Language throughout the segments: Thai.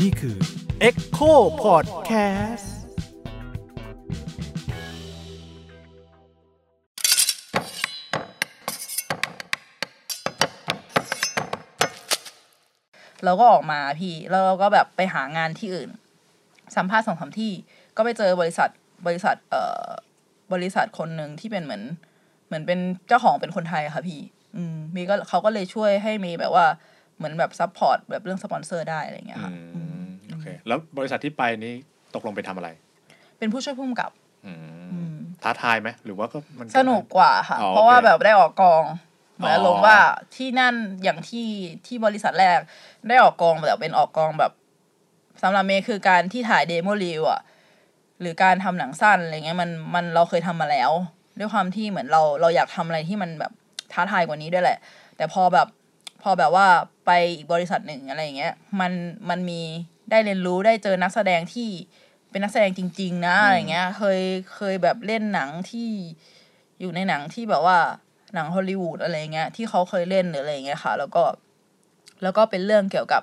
นี่คือ Echo Podcast เราก็ออกมาพี่ แล้วเราก็แบบไปหางานที่อื่น สัมภาษณ์สองสามที่ ก็ไปเจอบริษัทบริษัทเอ่อบริษัทคนหนึ่งที่เป็นเหมือน เหมือนเป็นเจ้าของเป็นคนไทยอะค่ะพี่ อืมมีก็เขาก็เลยช่วยให้มีแบบว่าเหมือนแบบ support แบบเรื่องสปอนเซอร์ได้อะไรอย่างเงี้ยค่ะอืมโอเค แล้วบริษัทที่ไปนี้ตกลงไปทำอะไร เป็นผู้ช่วยผู้กำกับอืมอืมท้าทายไหมหรือว่าก็มันสนุกกว่าค่ะอ๋อเพราะว่าโอเคแบบได้ออกกองเหมือนอ๋ออารมณ์ว่าที่นั่นอย่างที่ที่บริษัทแรก ได้ออกกองแบบเป็นออกกองแบบสำหรับเมย์คือการที่ถ่าย demo reel อะหรือการทำหนังสั้นอะไรเงี้ยมันมันเราเคยทำมาแล้ว ด้วยความที่เหมือนเราเราอยากทำอะไรที่มันแบบ ท้าทายกว่านี้ด้วยแหละ แต่พอแบบพอแบบว่าไปอีกบริษัทหนึ่งอะไรอย่างเงี้ยมันมันมีได้เรียนรู้ได้เจอนักแสดงที่เป็นนักแสดงจริง ๆ นะอะไรเงี้ย เคยเคยแบบเล่นหนังที่อยู่ในหนังที่แบบว่าหนังฮอลลีวูดอะไรเงี้ยที่เขาเคยเล่นหรืออะไรเงี้ยค่ะ แล้วก็แล้วก็เป็นเรื่องเกี่ยวกับ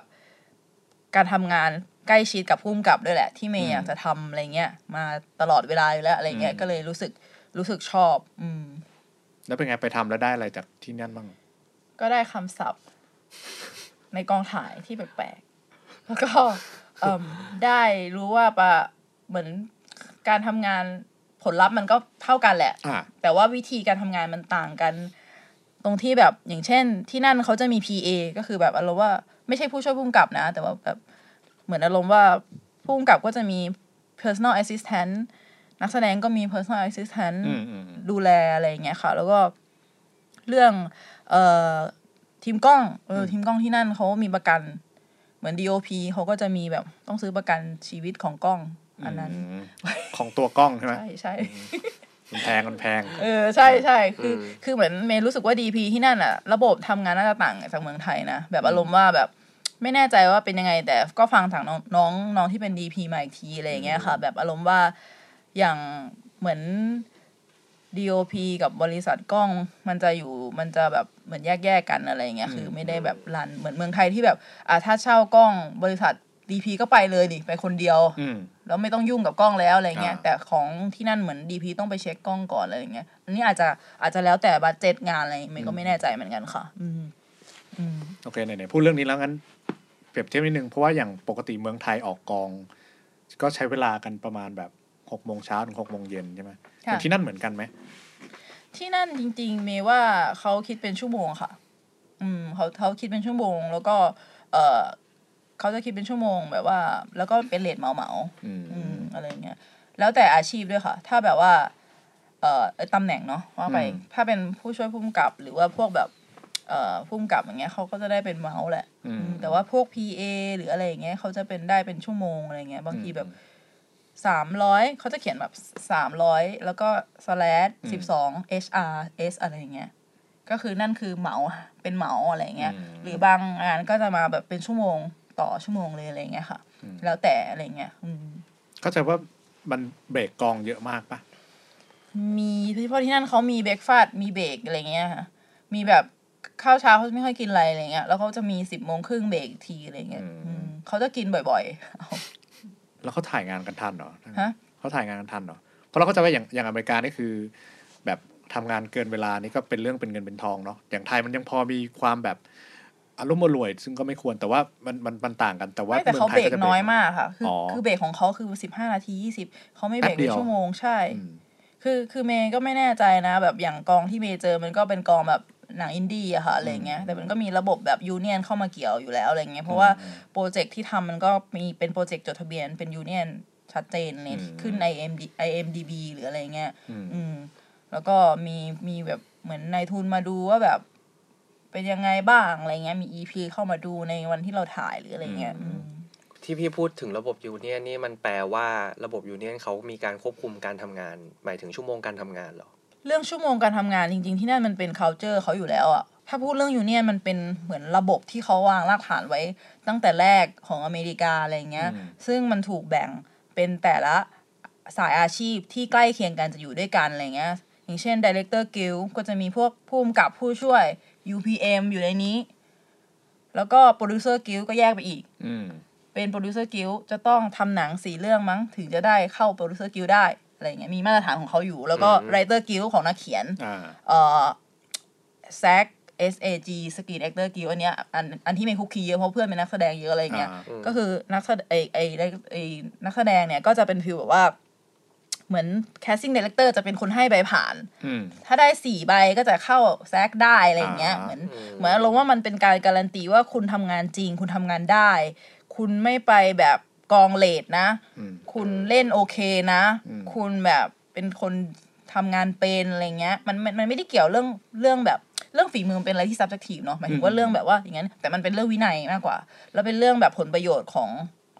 การทำงานใกล้ชิดกับผู้กำกับด้วยแหละ ที่เมย์อยากจะทำอะไรเงี้ย มาตลอดเวลาอยู่แล้วอะไรเงี้ยก็เลยรู้สึกรู้สึกชอบ อืม แล้วเป็นไงไปทำแล้วได้อะไรจากที่นั่นบ้าง ก็ได้คำศัพท์ ในกองถ่ายที่แปลกๆ แล้วก็เอิ่มได้รู้ว่าปะเหมือนการทำงานผลลัพธ์มันก็เท่ากันแหละอ่าแต่ว่าวิธีการทำงานมันต่างกัน ตรงที่แบบอย่างเช่น ที่นั่นเขาจะมี PA ก็คือแบบอารมณ์ว่าไม่ใช่ผู้ช่วยผู้กำกับนะ แต่ว่าแบบเหมือนอารมณ์ว่าผู้กำกับก็จะมี personal assistant นักแสดงก็มี personal assistant อืมอืมอืมดูแลอะไรอย่างเงี้ยค่ะ แล้วก็เรื่อง เอ่อทีมกล้องเอออทีมกล้องที่นั่นเขามีประกัน เหมือน DOP เขาก็จะมีแบบต้องซื้อประกันชีวิตของกล้อง อันนั้นอืมของตัวกล้องใช่ไหมใช่ใช่มันแพงมันแพง เออใช่ใช่คืออมคือเหมือนเมย์รู้สึกว่า DP ที่นั่นอะระบบทำงานน่าจะต่างจากเมืองไทยนะ แบบอารมณ์ว่าแบบไม่แน่ใจว่าเป็นยังไง แต่ก็ฟังจากน้องน้องน้องที่เป็น DP มาอีกทีอะไรอย่างเงี้ยค่ะ แบบอารมณ์ว่า อย่างเหมือน DOP กับบริษัทกล้องมันจะอยู่มันจะแบบเหมือนแยกแยกๆกันอะไรอย่างเงี้ยคือไม่ได้แบบรันเหมือนเมืองไทยที่แบบอ่าถ้าเช่ากล้องบริษัท DP ก็ไปเลยดิไปคนเดียวอืมแล้วไม่ต้องยุ่งกับกล้องแล้วอะไรเงี้ยอ่าแต่ของที่นั่นเหมือนดีพีต้องไปเช็คกล้องก่อนอะไรเงี้ยอันนี้อาจจะอาจจะแล้วแต่บัตเจ็ตงานอะไรเมย์ก็ไม่แน่ใจเหมือนกันค่ะอืมอืมโอเคไหนๆพูดเรื่องนี้แล้วงั้นเปรียบเทียบนิดนึงเพราะว่าอย่างปกติเมืองไทยออกกอง ก็ใช้เวลากันประมาณแบบ หกโมงเช้าถึงหกโมงเย็นใช่ไหมค่ะที่นั่นเหมือนกันไหม ที่นั่นจริง ๆ เมย์ว่าเขาคิดเป็นชั่วโมงค่ะ อืมเขาเขาคิดเป็นชั่วโมง แล้วก็ เออเขาจะคิดเป็นชั่วโมงแบบว่า แล้วก็เป็นเลทเหมาเหมาๆอืมอืมอะไรเงี้ยแล้วแต่อาชีพด้วยค่ะ ถ้าแบบว่า เอ่อตำแหน่งเนาะว่าไปอืมถ้าเป็นผู้ช่วยผู้กำกับ หรือว่าพวกแบบ เอ่อผู้กำกับอย่างเงี้ยเขาก็จะได้เป็นเมาส์แหละอืมอืมแต่ว่าพวก PA หรืออะไรอย่างเงี้ยเขาจะเป็นได้เป็นชั่วโมงอะไรเงี้ยบางทีแบบ สามร้อยเขาจะเขียนแบบสามร้อยแล้วก็ slash สิบสอง HR S อะไรอย่างเงี้ยก็คือนั่นคือเหมาเป็นเหมาอะไรเงี้ยอืมหรือบางงานก็จะมาแบบเป็นชั่วโมงต่อชั่วโมงเลยอะไรเงี้ยค่ะ แล้วแต่อะไรเงี้ยอืมเข้าใจว่ามันเบรกกองเยอะมากปะมีเพราะที่นั่นเขามีเบรกฟาสต์มีเบรกอะไรเงี้ยค่ะ มีแบบข้าวเช้าเขาจะไม่ค่อยกินอะไรอะไรเงี้ยแล้วเขาจะมีสิบโมงครึ่งเบรกอีกทีอะไรเงี้ยอืมเขาจะกินบ่อยๆเอา แล้วเขาถ่ายงานกันทันเหรอฮะเขาถ่ายงานกันทันเหรอเพราะเราเข้าใจว่าอย่างอย่างอเมริกานี่คือ แบบทำงานเกินเวลานี่ก็เป็นเรื่องเป็นเงินเป็นทองเนาะอย่างไทยมันยังพอมีความแบบอารมณ์รวย ซึ่งก็ไม่ควรแต่ว่ามันมันมันต่างกันแต่ว่าไม่แต่เมืองไทยเขาเบรยกก็จะน้อยมากค่ะ คือ อ๋อคือเบรกของเขาคือสิบห้านาทียี่สิบเขาไม่เบรกแป๊บเดียว เป็นยวชั่วโมงใช่อืมคือคือเมย์ก็ไม่แน่ใจนะ แบบอย่างกองที่เมย์เจอมันก็เป็นกองแบบ หนังอินดี้อะค่ะอะไรเงี้ยแต่มันก็มีระบบแบบ union เข้ามาเกี่ยวอยู่แล้วอะไรเงี้ยเพราะว่าโปรเจกต์ที่ทำมันก็มีเป็นโปรเจกต์จดทะเบียนเป็น union ชัดเจนเลยอืมขึ้นใน IMD IMDB หรืออะไรเงี้ยอืมอืมแล้วก็มีมีแบบเหมือนนายทุนมาดูว่าแบบ เป็นยังไงบ้างอะไรเงี้ยมี EP เข้ามาดูในวันที่เราถ่ายหรืออะไรเงี้ยอืมที่พี่พูดถึงระบบ union นี่มันแปลว่าระบบ union เขามีการควบคุมการทำงาน หมายถึงชั่วโมงการทำงานเหรอ เรื่องชั่วโมงการทำงานจริง ๆ ที่นั่นมันเป็น culture เขาอยู่แล้วอะถ้าพูดเรื่อง union มันเป็นเหมือนระบบที่เขาวางรากฐานไว้ตั้งแต่แรกของอเมริกาอะไรเงี้ยอืมซึ่งมันถูกแบ่งเป็นแต่ละสายอาชีพที่ใกล้เคียงกันจะอยู่ด้วยกันอะไรเงี้ย อย่างเช่น director guild ก็จะมีพวกผู้กำกับผู้ช่วย UPM อยู่ในนี้ แล้วก็ producer guild ก็แยกไปอีกอืมเป็น producer guild จะต้องทำหนังสี่เรื่องมั้งถึงจะได้เข้า producer guild ได้ อะไรอย่างเงี้ยมีมาตรฐานของเขาอยู่ แล้วก็อืม writer guild ของนักเขียนอ่าเอ่อ SAG SAG Screen Actor Guild อันเนี้ยอันอันที่มีคลุกคลีเยอะเพราะเพื่อนเป็นนักแสดงเยอะอะไรเงี้ยอ่าก็คือนักแสดงไอไอไอ้ไอนักแสดงเนี่ยก็จะเป็นฟิลแบบว่า เหมือน casting director จะเป็นคนให้ใบผ่านอืมถ้าได้สี่ใบก็จะเข้าแซกได้อะไรอย่างเงี้ยอ่าเหมือนอืมเหมือนอารมณ์ว่ามันเป็นการการันตีว่าคุณทำงานจริง คุณทำงานได้ คุณไม่ไปแบบ กองเลทนะอืมคุณเล่นโอเคนะอืมคุณแบบเป็นคนทำงานเป็นอะไรเงี้ยมันมันมันไม่ได้เกี่ยวเรื่องเรื่องแบบเรื่องฝีมือมันเป็นอะไรที่ subjective เนาะหมายถึงว่าเรื่องแบบว่าอย่างนั้นแต่มันเป็นเรื่องวินัยมากกว่า แล้วเป็นเรื่องแบบผลประโยชน์ของ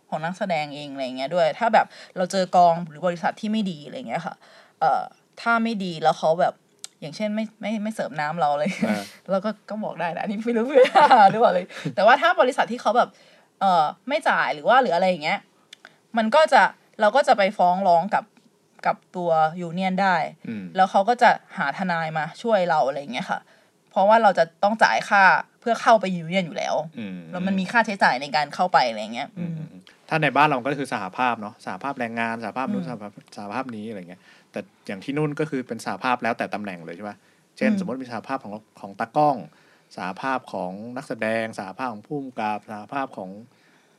ของนักแสดงเองอะไรเงี้ยด้วย ถ้าแบบเราเจอกองหรือบริษัทที่ไม่ดีอะไรเงี้ยค่ะ เอ่อถ้าไม่ดีแล้วเขาแบบอย่างเช่นไม่ไม่ไม่เสิร์ฟน้ำเราเลยอ่าเราก็ก็บอกได้นะอันนี้ไม่รู้เพื่อนหรือเปล่าเลย แต่ว่าถ้าบริษัทที่เขาแบบ เอ่อไม่จ่ายหรือว่าหรืออะไรอย่างเงี้ย มันก็จะเราก็จะไปฟ้องร้องกับกับตัวยูเนียนได้อืมแล้วเขาก็จะหาทนายมาช่วยเราอะไรอย่างเงี้ยค่ะ เพราะว่าเราจะต้องจ่ายค่าเพื่อเข้าไป union อยู่แล้วอืมแล้วมันมีค่าใช้จ่ายในการเข้าไปอะไรอย่างเงี้ยอืมอืมอืมถ้าในบ้านเราก็คือสหภาพเนาะสหภาพแรงงานสหภาพนู้นอืมสหภาพสหภาพนี้อะไรเงี้ย แต่อย่างที่นู่นก็คือเป็นสหภาพแล้วแต่ตำแหน่งเลยใช่ปะเช่นอืมสมมติมีสหภาพของของตากล้อง สหภาพของนักแสดงสหภาพของผู้กำกับสหภาพของ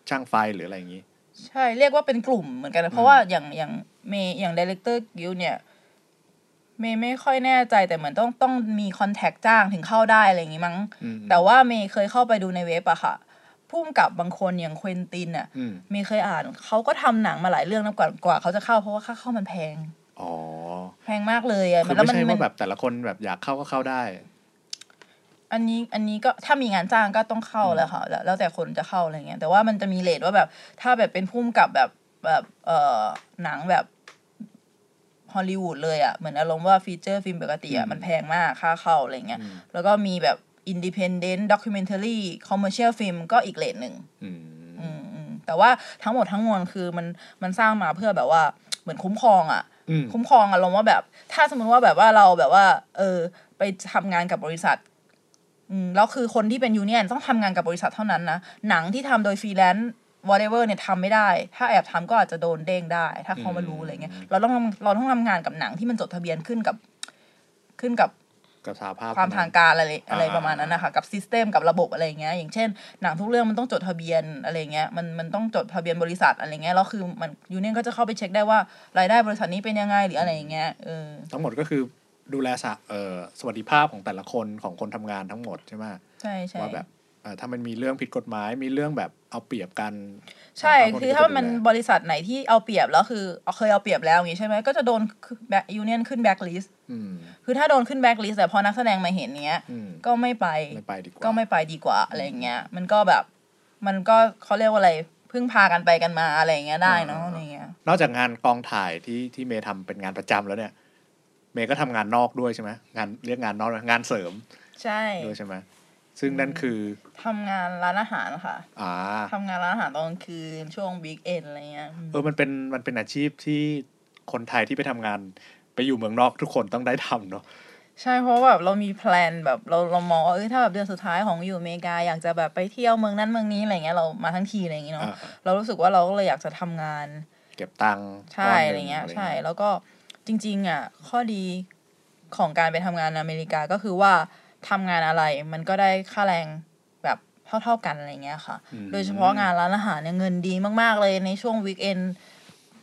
ช่างไฟหรืออะไรอย่างงี้ ใช่เรียกว่าเป็นกลุ่มเหมือนกันนะเพราะว่าอย่างอย่างเมย์อย่าง director guild เนี่ยเมย์ไม่ค่อยแน่ใจแต่เหมือนต้องต้องมีคอนแทคจ้างถึงเข้าได้อะไรอย่างงี้มั้งอืมแต่ว่าเมย์เคยเข้าไปดูในเว็บอะค่ะพุ่มกับบางคนอย่างเควินตินอะอืมเมย์เคยอ่านเขาก็ทำหนังมาหลายเรื่องนะกว่ากว่าเขาจะเข้าเพราะว่าค่าเข้ามันแพงอ๋อแพงมากเลยอะคือแล้วไม่มันใช่มัว่านแบบแต่ละคนแบบอยากเข้าก็เข้าได้ อันนี้อันนี้ก็ถ้ามีงานจ้างก็ต้องเข้าแหล้วค่ะแล้วแล้วแต่คนจะเข้าอะไรเงี้ยแต่ว่ามันจะมีเลทว่าแบบ ถ้าแบบเป็นพุ่มกับแบบแบบเอ่อหนังแบบฮอลลีวูดเลยอะ่ะเหมือนอารมณ์ว่า feature film ปกติอะ่ะอืมมันแพงมากค่าเข้าอะไรเงี้ยอืมแล้วก็มีแบบอินดิเพนเดนต์ด็อกิเมนท r รีคอมเมอร์เชียลฟิล์มก็อีกเลทหนึ่งอืมอืมอืมแต่ว่าทั้งหมดทั้งมวลคือมันมันสร้างมาเพื่อแบบว่าเหมือนคุ้มครองอะอืมคุ้มครองอารมณ์ว่าแบบ ถ้าสมมติว่าแบบว่าเราแบบว่า เออ ไปทำงานกับบริษัทอืม แล้วคือคนที่เป็น union ต้องทำงานกับบริษัทเท่านั้นนะ หนังที่ทำโดยฟรีแลนซ์ whatever เนี่ยทำไม่ได้ ถ้าแอบทำก็อาจจะโดนเด้งได้ ถ้าเขามารู้อะไรเงี้ย เราต้องเราต้องทำงานกับหนังที่มันจดทะเบียนขึ้นกับขึ้นกับกับสหภาพความทางการอะไรอะไรอ่าประมาณนั้นนะคะกับ system กับระบบอะไรเงี้ยอย่างเช่น หนังทุกเรื่องมันต้องจดทะเบียนอะไรเงี้ยมันมันต้องจดทะเบียนบริษัทอะไรเงี้ยแล้วคือมัน union ก็จะเข้าไปเช็คได้ว่ารายได้บริษัทนี้เป็นยังไงหรืออะไรอย่างเงี้ยเออทั้งหมดก็คือ ดูแลสะเอ่อสวัสดิภาพของแต่ละคนของคนทำงานทั้งหมดใช่ไหมใช่ใช่ว่าแบบเอ่อถ้ามันมีเรื่องผิดกฎหมายมีเรื่องแบบเอาเปรียบกัน ใช่สหภาพคือถ้ามันบริษัทไหนที่เอาเปรียบแล้วคือเอาเคยเอาเปรียบแล้วอย่างงี้ใช่ไหมก็จะโดน black union ขึ้นแบ็คลิสต์อืมคือถ้าโดนขึ้นแบ็คลิสต์แต่พอนักแสดงมาเห็นเนี้ยอืมก็ไม่ไปไม่ไปดีกว่าก็ไม่ไปดีกว่าอะไรอย่างเงี้ย มันก็แบบมันก็เขาเรียกว่าอะไรพึ่งพากันไปกันมาอะไรอย่างเงี้ยได้เนาะอะไรเงี้ยนอกจากงานกองถ่ายที่ที่เมย์ทำเป็นงานประจำแล้วเนี่ย เมย์ก็ทำงานนอกด้วยใช่ไหมงานเรียกงานนอกนะงานเสริม ใช่ด้วยใช่ไหมซึ่งนั่นคือทำงานร้านอาหารค่ะอ่าทำงานร้านอาหารตอนกลางคืนช่วงบิ๊กเอ็นอะไรเงี้ยอืมเออมันเป็นมันเป็นอาชีพที่คนไทยที่ไปทำงาน ไปอยู่เมืองนอกทุกคนต้องได้ทำเนาะใช่เพราะแบบเรามีแพลนแบบเราเรามองว่าเอ้ยถ้าแบบเดือนสุดท้ายของอยู่อเมริกาอยากจะแบบไปเที่ยวเมืองนั้นเมืองนี้อะไรเงี้ยเรามาทั้งทีอะไรอย่างเงี้ยเนาะอ่าเรารู้สึกว่าเราก็เลยอยากจะทำงาน เก็บตังค์ใช่ก้นหอะไรนึ่เงี้ยะไรใช่แล้วก็ จริง ๆ อะ ข้อดีของการไปทำงานในอเมริกาก็คือว่าทำงานอะไรมันก็ได้ค่าแรงแบบเท่า ๆกันอะไรเงี้ยค่ะอืมโดยเฉพาะงานร้านอาหารเนี่ยเงินดีมาก ๆ เลยในช่วงวีคเอน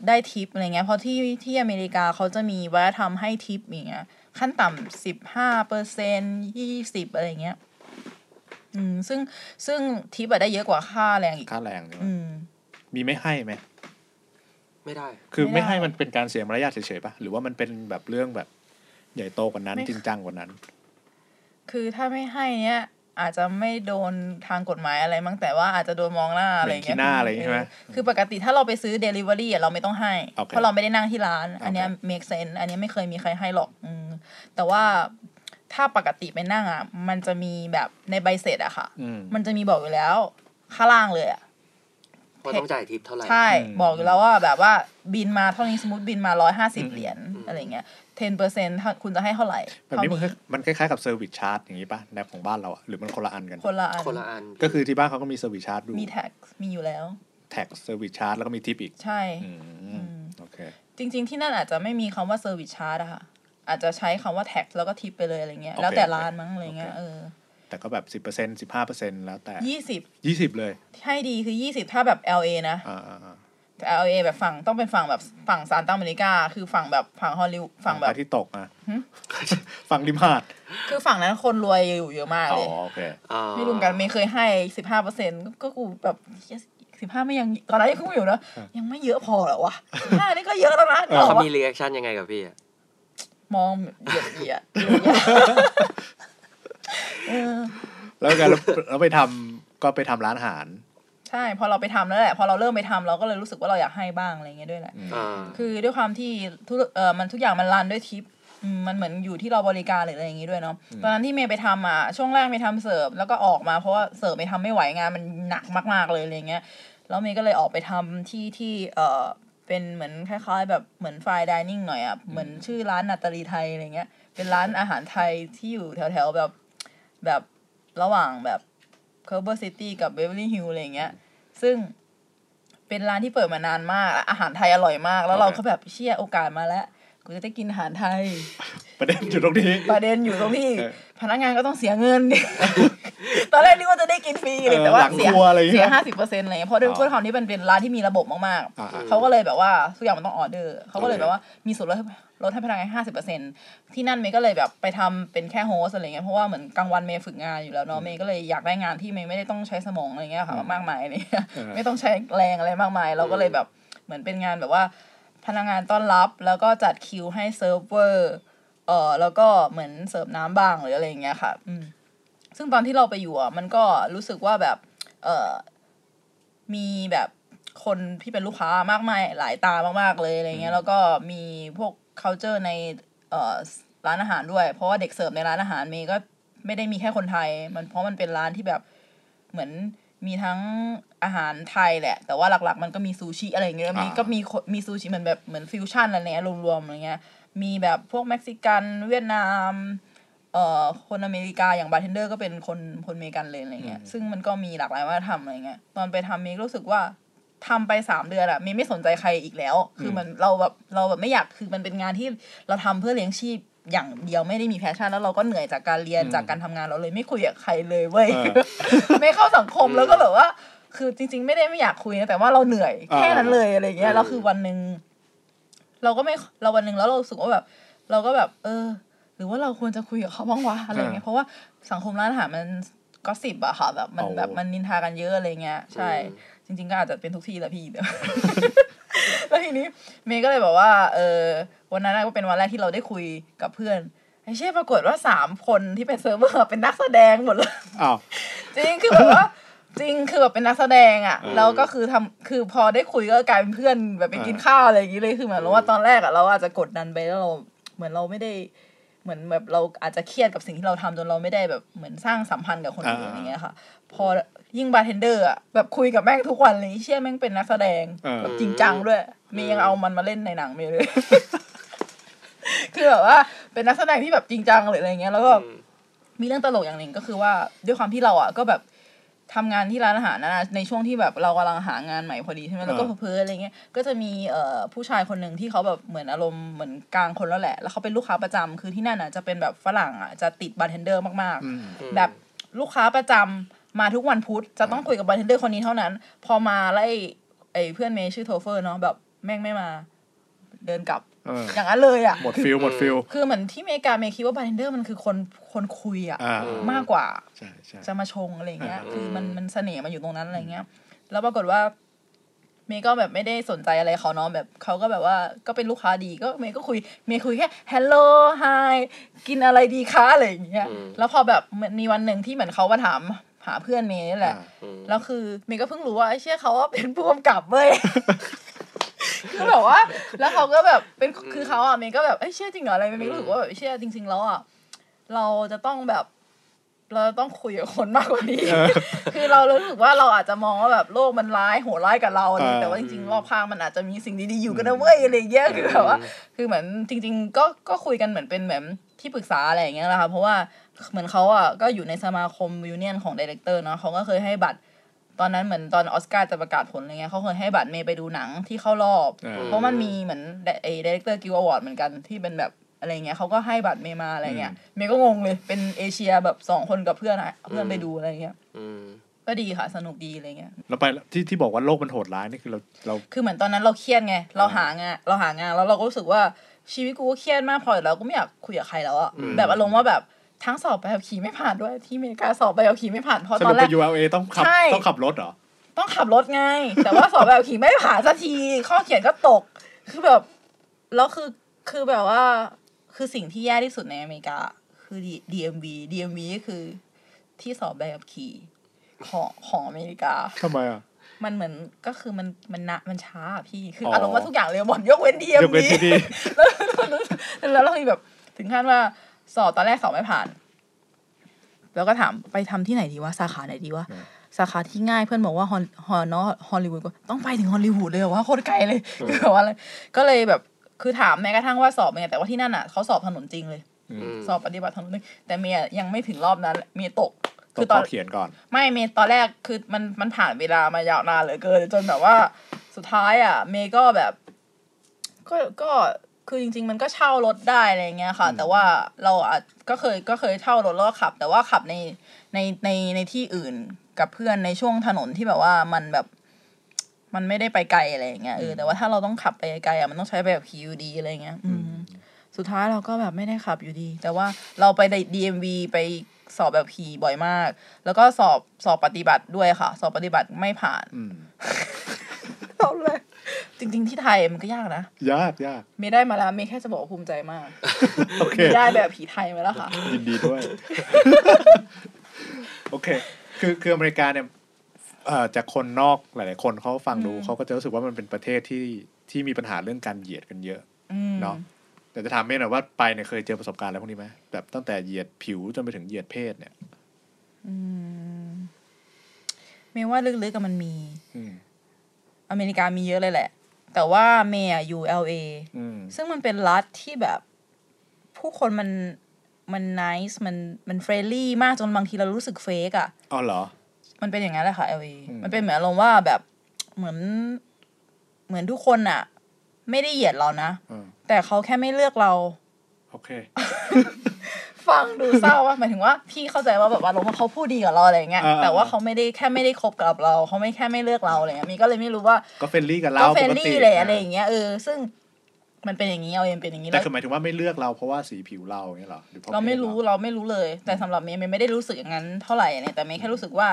ได้ทิปอะไรเงี้ยเพราะที่ที่อเมริกาเขาจะมีวัฒนธรรมให้ทิปอย่างเงี้ย ขั้นต่ำสิบห้าเปอร์เซ็นยี่สิบอะไรเงี้ย อืมซึ่งซึ่งทิปอะได้เยอะกว่าค่าแรงอีกค่าแรงใช่ไหมอืมมีไม่ให้ไหม ไม่ได้ คือไม่ไม่ได้ให้มันเป็นการเสียมารยาทเฉยๆปะหรือว่ามันเป็นแบบเรื่องแบบใหญ่โตกว่านั้นไม่จริงจังกว่านั้น คือถ้าไม่ให้เนี้ยอาจจะไม่โดนทางกฎหมายอะไรมั้งแต่ว่าอาจจะโดนมองหน้าอะไรเงี้ยเหม็นขี้หน้าอะไรอย่างงี้ใช่ไหมเออคือปกติถ้าเราไปซื้อ Delivery อะเราไม่ต้องให้โอเคเพราะเราไม่ได้นั่งที่ร้าน อันเนี้ยโอเค make sense อันเนี้ยไม่เคยมีใครให้หรอกอืมแต่ว่าถ้าปกติไปนั่งอะ มันจะมีแบบในใบเสร็จอะค่ะอืมมันจะมีบอกอยู่แล้ว ข้างล่างเลยอะ ว่าต้องจ่ายทิปเท่าไหร่ ใช่อืมบอกอยู่แล้วว่าแบบว่าบิลมาเท่านี้สมมติบิลมาร้อยห้าสิบเหรียญอืมอะไรเงี้ย10%ถ้าคุณจะให้เท่าไหร่ แบบนี้มันคล้ายมันคล้ายๆกับ service charge อย่างนี้ป่ะในของบ้านเราอะหรือมันคนละอันกัน คนละอันคนละอัน ก็คือที่บ้านเขาก็มี service charge ดู มี tax มีอยู่แล้ว tax service charge แล้วก็มีทิปอีก ใช่อืมโอเค จริง ๆ ที่นั่นอาจจะไม่มีคำว่า service charge อะค่ะ อาจจะใช้คำว่า tax แล้วก็ทิปไปเลยอะไรเงี้ยโอเคแล้วแต่ร้านมั้งอะไรเงี้ยโอเคเออ แต่ก็แบบสิบเปอร์เซ็นสิบห้าเปอร์เซ็นแล้วแต่ยี่สิบยี่สิบเลยให้ดีคือยี่สิบถ้าแบบ LA นะอ่าอ่าอ่าแต่ LA แบบฝั่งต้องเป็นฝั่งแบบฝั่งซานตาอเมริกา คือฝั่งแบบฝั่งฮอลลีวูดฝั่งแบบที่ตกอะหึฝั่งริมหาด คือฝั่งนั้นคนรวยอยู่เยอะมากอ๋อเลยโอเคอ่าไม่รวมกันไม่เคยให้สิบห้าเปอร์เซ็นก็กูแบบสิบห้าไม่ยังตอนนั้นยังกูอยู่นะอะยังไม่เยอะพอเหรอวะสิบห้านี่ก็เยอะแล้วนะเออเหรอเขาวะมีีแอคชั่นยังไงกับพี่อะมองเหยียดเหยียดเหยียดเออ แล้วกันแล้วแล้วไปทำก็ไปทำร้านอาหาร ใช่ พอเราไปทำแล้วแหละ พอเราเริ่มไปทำเราก็เลยรู้สึกว่าเราอยากให้บ้างอะไรเงี้ยด้วยแหละอืมอ่าคือด้วยความที่ทุกเออมันทุกอย่างมัน run ด้วยทิปอืมมันเหมือนอยู่ที่เราบริการหรืออะไรอย่างงี้ด้วยเนาะตอนนั้นที่เมย์ไปทำอะช่วงแรกเมย์ทำเสิร์ฟแล้วก็ออกมาเพราะว่าเสิร์ฟเมย์ทำไม่ไหวงานมันหนักมาก ๆเลยอะไรเงี้ยแล้วเมย์ก็เลยออกไปทำที่ที่เออเป็นเหมือนคล้าย ๆ แบบเหมือน fine dining หน่อยอะเหมือนชื่อร้านนาตาลีไทยอะไรเงี้ยเป็นร้านอาหารไทยที่อยู่แถวๆแบบ แบบระหว่างแบบ Culver City กับ Beverly Hills อะไรเงี้ย ซึ่งเป็นร้านที่เปิดมานานมาก อาหารไทยอร่อยมาก แล้วเราก็แบบเชี่ยโอกาสมาแล้ว กูจะได้กินอาหารไทย ประเด็นอยู่ตรงนี้ ประเด็นอยู่ตรงที่เออพนักงานก็ต้องเสียเงิน ตอนแรกนึกว่าจะได้กินฟรีเลยเออแต่ว่าหลังเสียครัวอะไรอย่างเงี้ยเสียห้าสิบเปอร์เซ็นต์อะไรเงี้ยเพราะด้วยอ๋อด้วยความที่มันเป็นร้านที่มีระบบมากอ่าๆเขาก็เลยแบบว่าทุกอย่างมันต้องออเดอร์ เขาก็เลยโอเคแบบว่ามีส่วนลดให้ลดให้พนักงานห้าสิบเปอร์เซ็นต์ที่นั่นเมย์ก็เลยแบบไปทำเป็นแค่ host อะไรเงี้ยเพราะว่าเหมือนกลางวันเมย์ฝึกงานอยู่แล้วเนาะเมย์ก็เลยอยากได้งานที่เมย์ไม่ได้ต้องใช้สมองอะไรเงี้ยค่ะมากมายอะไรเงี้ยเออไม่ต้องใช้แรงอะไรมากมาย เราก็เลยแบบเหมือนเป็นงานแบบว่า พนักงานต้อนรับ แล้วก็จัดคิวให้เซิร์ฟเวอร์เออแล้วก็เหมือนเสิร์ฟน้ำบ้างหรืออะไรอย่างเงี้ยค่ะ อืมซึ่งตอนที่เราไปอยู่อะมันก็รู้สึกว่าแบบ เออมีแบบคนที่เป็นลูกค้ามากมายหลายตามากๆเลยอะไรเงี้ย แล้วก็มีพวก culture ในเอ่อร้านอาหารด้วย เพราะว่าเด็กเสิร์ฟในร้านอาหารเมย์ก็ไม่ได้มีแค่คนไทย มันเพราะมันเป็นร้านที่แบบเหมือนมีทั้ง อาหารไทยแหละ แต่ว่าหลักๆ มันก็มีซูชิอะไรอย่างเงี้ยมีอ่าก็มีคนมีซูชิเหมือนแบบเหมือนฟิวชั่นอะไรเงี้ยรวมๆอะไรเงี้ยมีแบบพวกเม็กซิกันเวียดนามเอ่อคนอเมริกาอย่างบาร์เทนเดอร์ก็เป็นคนคนอเมริกันเลยอะไรเงี้ยซึ่งมันก็มีหลากหลายวัฒนธรรมอะไรเงี้ยตอนไปทำเมย์รู้สึกว่าทำไปสามเดือนอะเมย์ไม่สนใจใครอีกแล้ว คือมันเราแบบเราแบบไม่อยากคือมันเป็นงานที่เราทำเพื่อเลี้ยงชีพอย่างเดียวไม่ได้มี passion แล้วเราก็เหนื่อยจากการเรียนอืมจากการทำงานเราเลยไม่คุยกับใครเลยเว้ยเออไม่เข้าสังคมแล้วก็แบบว่า คือจริง ๆ ไม่ได้ไม่อยากคุยนะแต่ว่าเราเหนื่อยแค่นั้นเลยอะไรเงี้ยแล้วคือวันหนึ่งเราก็ไม่เราวันหนึ่งแล้วเรารู้สึกว่าแบบ เราก็แบบ เออ หรือว่าเราควรจะคุยกับเขาบ้างวะอะไรเงี้ยเพราะว่าสังคมร้านอาหารมัน gossip อะค่ะแบบมันเอาแบบมันนินทากันเยอะอะไรเงี้ยใช่ จริง ๆ ก็อาจจะเป็นทุกที่แหละพี่แต่แล้วทีนี้เมย์ก็เลยบอกว่า เออวันนั้นก็เป็นวันแรกที่เราได้คุยกับเพื่อนไอ้เชี่ยปรากฏว่าสามคนที่เป็นเซิร์ฟเวอร์เป็นนักแสดงหมดเลยอ้าวจริงคือแบบว่า จริงคือแบบเป็นนักแสดงอะอืมแล้วก็คือทำคือพอได้คุยก็กลายเป็นเพื่อนแบบไปกินข้าวอะไรอย่างงี้เลยคือเหมือนว่าตอนแรกอะเราอาจจะกดดันไปแล้วเราเหมือนเราไม่ได้เหมือนแบบเราอาจจะเครียดกับสิ่งที่เราทำจนเราไม่ได้แบบเหมือนสร้างสัมพันธ์กับคนอื่นอ่าอย่างเงี้ยค่ะ พอยิ่งบาร์เทนเดอร์อะแบบคุยกับแม่งทุกวันเลยเชี่ยแม่งเป็นนักแสดงเออแบบจริงจังด้วยเมย์ยังเอามันมาเล่นในหนังเมย์เลยคือแบบว่าเป็นนักแสดงที่แบบจริงจังหรืออะไรเงี้ยแล้วก็อืมมีเรื่องตลกอย่างหนึ่งก็คือว่าด้วยความที่เราอะก็แบบ ทำงานที่ร้านอาหารนะในช่วงที่แบบเรากำลังหางานใหม่พอดีใช่ไหมแล้วก็อ่าเพ้อๆอะไรเงี้ยก็จะมีเอ่อผู้ชายคนหนึ่งที่เขาแบบเหมือนอารมณ์เหมือนกลางคนแล้วแหละ แล้วเขาเป็นลูกค้าประจำคือที่นั่นอะจะเป็นแบบฝรั่งอะจะติดบาร์เทนเดอร์มากอืมๆแบบลูกค้าประจำมาทุกวันพุธจะต้องคุยกับบาร์เทนเดอร์คนนี้เท่านั้น พอมาแล้วไอ้ไอ้เพื่อนเมย์ชื่อ Topher เนาะแบบแม่งไม่มา เดินกลับเอออย่างนั้นเลยอะหมด feel หมด feel คือเหมือนที่อเมริกาเมย์คิดว่าบาร์เทนเดอร์มันคือคนคนคุยอะอ่ามากกว่าใช่ใช่จะมาชงอะไรเงี้ยอืมคือมันมันเสน่ห์มันอยู่ตรงนั้นอะไรเงี้ย แล้วปรากฏว่า เมย์ก็แบบไม่ได้สนใจอะไรเขาเนาะแบบเขาก็แบบว่าก็เป็นลูกค้าดีก็เมย์ก็คุย เมย์คุยแค่ hello hi กินอะไรดีคะอะไรอย่างเงี้ยอืมแล้วพอแบบมันมีวันหนึ่งที่เหมือนเขามาถามหาเพื่อนเมย์นี่แหละอ่าอืมแล้วคือเมย์ก็เพิ่งรู้ว่าไอ้เชี่ยเขาว่าเป็นผู้กำกับเว้ย คือแบบว่า แล้วเขาก็แบบเป็นคือเขาอะเมย์ก็แบบเอ้ยเชี่ยจริงเหรออะไรเมย์รู้สึกว่าแบบเชี่ยจริง ๆ แล้วอะเราจะต้องแบบ เราต้องคุยกับคนมากกว่านี้ คือเรารู้สึกว่าเราอาจจะมองว่าแบบโลกมันร้ายโหดร้ายกับเราอะไรอย่างเงี้ยเออแต่ว่าจริงๆรอบข้างมันอาจจะมีสิ่งดีๆอยู่กันนะเว้ยอะไรอย่างเงี้ยคือแบบว่า คือเหมือนจริง ๆ ก็ก็คุยกันเหมือนเป็นแบบที่ปรึกษาอะไรอย่างเงี้ยนะคะเพราะว่าเหมือนเขาอะก็อยู่ในสมาคม union ของ director เนาะเขาก็เคยให้บัตร ตอนนั้นเหมือนตอนออสการ์จะประกาศผลอะไรเงี้ยเขาเคยให้บัตรเมย์ไปดูหนังที่เข้ารอบเออเพราะมันมีเหมือนไอ้ Director Guild Award เหมือนกันที่เป็นแบบอะไรเงี้ยเขาก็ให้บัตรเมย์มาอะไรเงี้ยเมย์ก็งงเลยเป็นเอเชียแบบสองคนกับเพื่อนอะเพื่อนไปดูอะไรเงี้ยอืมก็ดีค่ะ สนุกดีอะไรเงี้ยเราไปที่ที่บอกว่าโลกมันโหดร้ายนี่คือเราเราคือเหมือนตอนนั้นเราเครียดไง เราหางานเราหางานแล้วเราก็รู้สึกว่าชีวิตกูก็เครียดมากพออยู่แล้วก็ไม่อยากคุยกับใครแล้วอะอืมแบบอารมณ์ว่าแบบ ทั้งสอบใบขับขี่ไม่ผ่านด้วย ที่อเมริกาสอบใบขับขี่ไม่ผ่านเพราะสตอรุปนแรไปก ULA ต้องขับใช่ต้องขับรถเหรอ ต้องขับรถไง แต่ว่าสอบใบขับขี่ไม่ผ่านสักที ข้อเขียนก็ตก คือแบบ แล้วคือคือแบบว่า คือสิ่งที่แย่ที่สุดในอเมริกา คือ DMV DMV ก็คือที่สอบใบขับขี่ของของอเมริกาทำไมอะมันเหมือนก็คือมันมันนะมันช้าอะพี่คือออารมณ์ว่าทุกอย่างเร็วหมดยกเว้น DMV ยกเว้นที่ดีแล้วแล้วเรามีแบบถึงขั้นว่า สอบตอนแรกสอบไม่ผ่าน แล้วก็ถามไปทำที่ไหนดีวะสาขาไหนดีวะอืมสาขาที่ง่ายเพื่อนบอกว่าฮอลฮอลเนาะฮอลลีวูดก็ต้องไปถึงฮอลลีวูดเลยเหรอว่าโคตรไกลเลยคือแบบว่าอะไรก็เลยแบบคือถามแม้กระทั่งว่าสอบเป็นไงแต่ว่าที่นั่นอะเขาสอบถนนจริงเลยอืมสอบปฏิบัติถนนจริงแต่เมียยังไม่ถึงรอบนั้นเมียตกต้อคืงอตอนข้อเขียนก่อน ไม่เมย์ตอนแรกคือมันมันผ่านเวลามายาวนานเหลือเกินจนแบบว่าสุดท้ายอะ เมย์ก็แบบ ก็ก็ คือจริง ๆ มันก็เช่ารถได้อะไรเงี้ยค่ะอืมแต่ว่าเราอาจก็เคยก็เคยเช่ารถแล้วก็ขับ แต่ว่าขับในในในในที่อื่นกับเพื่อนในช่วงถนนที่แบบว่ามันแบบมันไม่ได้ไปไกลอะไรอย่างเงี้ยเออแต่ว่าถ้าเราต้องขับไปไกลอะมันต้องใช้แบบคิวดีอะไรเงี้ย อืมสุดท้ายเราก็แบบไม่ได้ขับอยู่ดี แต่ว่าเราไปใน DMV ไปสอบแบบขี่บ่อยมาก แล้วก็สอบสอบปฏิบัติด้วยค่ะ สอบปฏิบัติไม่ผ่านอืมเอาเลย จริง ๆ ที่ไทยมันก็ยากนะ ยากยากเมย์ได้มาแล้วเมย์แค่จะบอกว่าภูมิใจมากโอเคเมย์ได้แบบผีไทยมาแล้วค่ะ ยินดีด้วย โอเค คือคืออเมริกาเนี่ยเอ่อจากคนนอกหลาย ๆ คนเขาฟังดูอืมเขาก็จะรู้สึกว่ามันเป็นประเทศที่ที่มีปัญหาเรื่องการเหยียดกันเยอะอืมเนาะแต่จะถามเมย์หน่อยว่าไปเนี่ยเคยเจอประสบการณ์อะไรพวกนี้ไหมแบบตั้งแต่เหยียดผิวจนไปถึงเหยียดเพศเนี่ยอืมเมย์ว่าลึกๆกับมันมี อืมอเมริกามีเยอะเลยแหละ แต่ว่าเมย์อะอยู่ LA อืมซึ่งมันเป็นรัฐที่แบบ ผู้คนมันมันน c e มันมันเฟรนลี่มากจนบางทีเรารู้สึก fake อะอ๋อเหรอ มันเป็นอย่างนั้นแหละค่ะ LA อืมมันเป็นเหมือนอารมณ์ว่าแบบเหมือนเหมือนทุกคนอะไม่ได้เหยียดเรานะอ่าแต่เขาแค่ไม่เลือกเรา โอเค ฟังดูเศร้าว่าหมายถึงว่าพี่เข้าใจว่าแบบว่าลมว่าเขาพูดดีกับเราอะไรเงี้ยอ่าแต่ว่าเขาไม่ได้แค่ไม่ได้คบกับเราเขาไม่แค่ไม่เลือกเราอะไรเงี้ยมีก็เลยไม่รู้ว่าก็ friendly กับเราก็ friendly ปกติเลยอะไรอย่างเงี้ยเออซึ่งมันเป็นอย่างนี้เอาเองเป็นอย่างนี้แต่แล้วคือหมายถึงว่าไม่เลือกเราเพราะว่าสีผิวเราอย่างเงี้ยเหรอหรือเพราะเพศเราไม่รู้เราไม่รู้เลย แต่สำหรับเมย์เมย์ไม่ได้รู้สึกอย่างนั้นเท่าไหร่เนี่ยแต่เมย์แค่รู้สึกว่า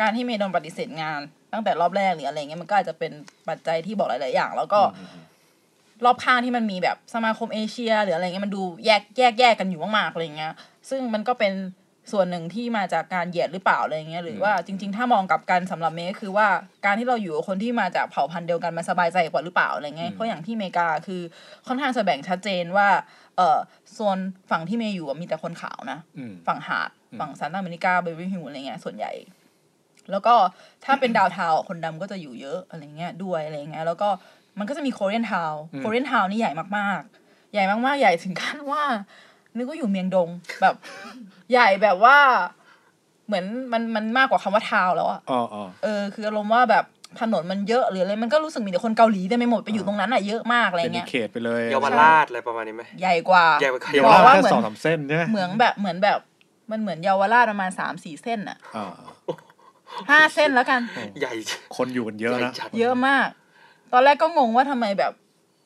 การที่เมย์โดนปฏิเสธงาน ตั้งแต่รอบแรกหรืออะไรเงี้ยมันก็อาจจะเป็นปัจจัยที่บอกหลาย ๆ อย่าง แล้วก็อืมอืม รอบข้างที่มันมีแบบสมาคมเอเชีย หรืออะไรเงี้ยมันดูแยกแยกแยกกันอยู่มากๆอะไรเงี้ย ซึ่งมันก็เป็นส่วนหนึ่งที่มาจากการเหยียดหรือเปล่าอะไรเงี้ยหรือว่าจริง ๆ ถ้ามองกลับกันสำหรับเมย์ก็คือว่าการที่เราอยู่กับคนที่มาจากเผ่าพันธุ์เดียวกันมันสบายใจกว่าหรือเปล่าอะไรเงี้ยเพราะอย่างที่อเมริกาคือค่อนข้างจะแบ่งชัดเจนว่าเออโซนฝั่งที่เมย์อยู่อะมีแต่คนขาวนะอืมฝั่งหาดอืมฝั่ง Santa Monica Beverly Hills อะไรเงี้ยส่วนใหญ่ แล้วก็ถ้าเป็นดาวเทาวน์คนดำก็จะอยู่เยอะอะไรเงี้ยด้วยอะไรเงี้ยแล้วก็ มันก็จะมีโคเรียนทาวน์โคเรียนทาวน์นี่ใหญ่มากๆ ใหญ่มากๆ ใหญ่ถึงขั้นว่า นึกว่าอยู่เมียงดงแบบ ใหญ่แบบว่า เหมือนมันมันมากกว่าคำว่าทาวน์แล้วอะอ๋ออ๋อเออ คืออารมณ์ว่าแบบถนนมันเยอะหรืออะไรมันก็รู้สึกมีแต่คนเกาหลีเต็มไปหมดไปอยู่ตรงนั้นอะเยอะมากอะไรเป็นอีเงี้กยเขตไปเลยเยาวราชอะไรประมาณนี้ไหมใหญ่กว่าใหญ่กว่าเยาวบอกราว่าชเหมือนแค่สองสามเส้นใช่ไหมเหมือนแบบเหมือนแบบมันเหมือนเยาวราชประมาณสามสี่เส้นอะอ่าห้าเส้นแล้วกัน ใหญ่คนอยู่กันเยอะใหญ่นะจัดเยอะมาก ตอนแรกก็งงว่าทำไมแบบ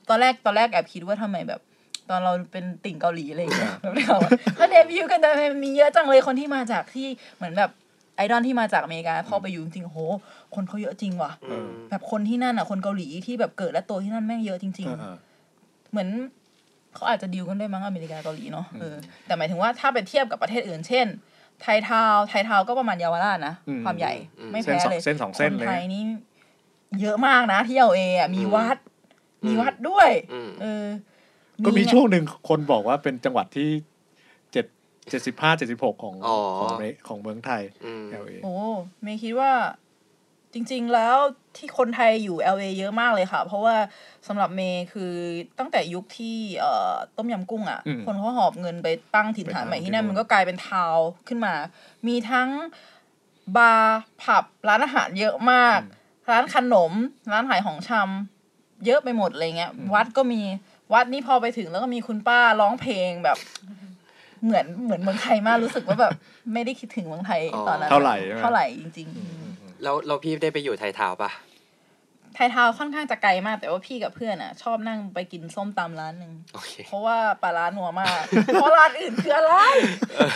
ตอนแรกตอนแรกแอบคิดว่าทำไมแบบ ตอนเราเป็นติ่งเกาหลีอะไรอย่างเงี้ยแบบไม่เอาเขาเดบิวต์กันแต่ทำไมมีเยอะจังเลยคนที่มาจากที่เหมือนแบบไอดอลที่มาจากอเมริกาพอไปอยู่จริงๆโห คนเขาเยอะจริงว่ะอืมแบบคนที่นั่นอะ คนเกาหลีที่แบบเกิดและโตที่นั่นแม่งเยอะจริงอ่าอ่าๆเหมือนเขาอาจจะดีลกันได้วยมั้งอเมริกาเกาหลีเนาะเออแต่หมายถึงว่าถ้าไปเทียบกับประเทศอื่น เช่น ไทยทาวน์ไทยทาวน์ก็ประมาณเยาวราชนะความใหญ่ไม่เส้นแพ้สองเลยเส้นสองเส้นคนเลยไทยนี่ เยอะมากนะที่เอเอะมีวัด มีวัดด้วยอืมเออ ก็มีช่วงหนึ่งคนบอกว่าเป็นจังหวัดที่เจ็ดเจ็ดสิบห้าเจ็ดสิบหกของอ๋อของเมของเมืองไทยอืม LA โอ้เมย์คิดว่าจริง ๆ แล้วที่คนไทยอยู่ LA เยอะมากเลยค่ะ เพราะว่าสำหรับเมย์คือตั้งแต่ยุคที่เอ่อต้มยำกุ้งอะ่ะอืมคนเขาหอบเงินไปตั้งถิ่นฐานไปทำใหม่ที่นั่นที่นู่นมันก็กลายเป็นทาวน์ขึ้นมา มีทั้งบาร์ผับร้านอาหารเยอะมาก ร้านขนม ร้านขายของชำเยอะไปหมดอะไรเงี้ย วัดก็มีวัดนี่พอไปถึงแล้วก็มีคุณป้าร้องเพลงแบบ เหมือนเหมือนเมืองไทยมากรู้สึกว่าแบบ ไม่ได้คิดถึงเมืองไทยอ๋อตอนนั้นเท่าไหร่ใช่ไหมเท่าไหร่จริงแล้วเราพี่ได้ไปอยู่ไทยทาวน์ปะๆไทยทาวน์ค่อนข้างจะไกลมาก แต่ว่าพี่กับเพื่อนอะ ชอบนั่งไปกินส้มตำร้านหนึ่งโอเคเพราะว่าปลาร้านัวมาก เพราะร้านอื่นคืออะไร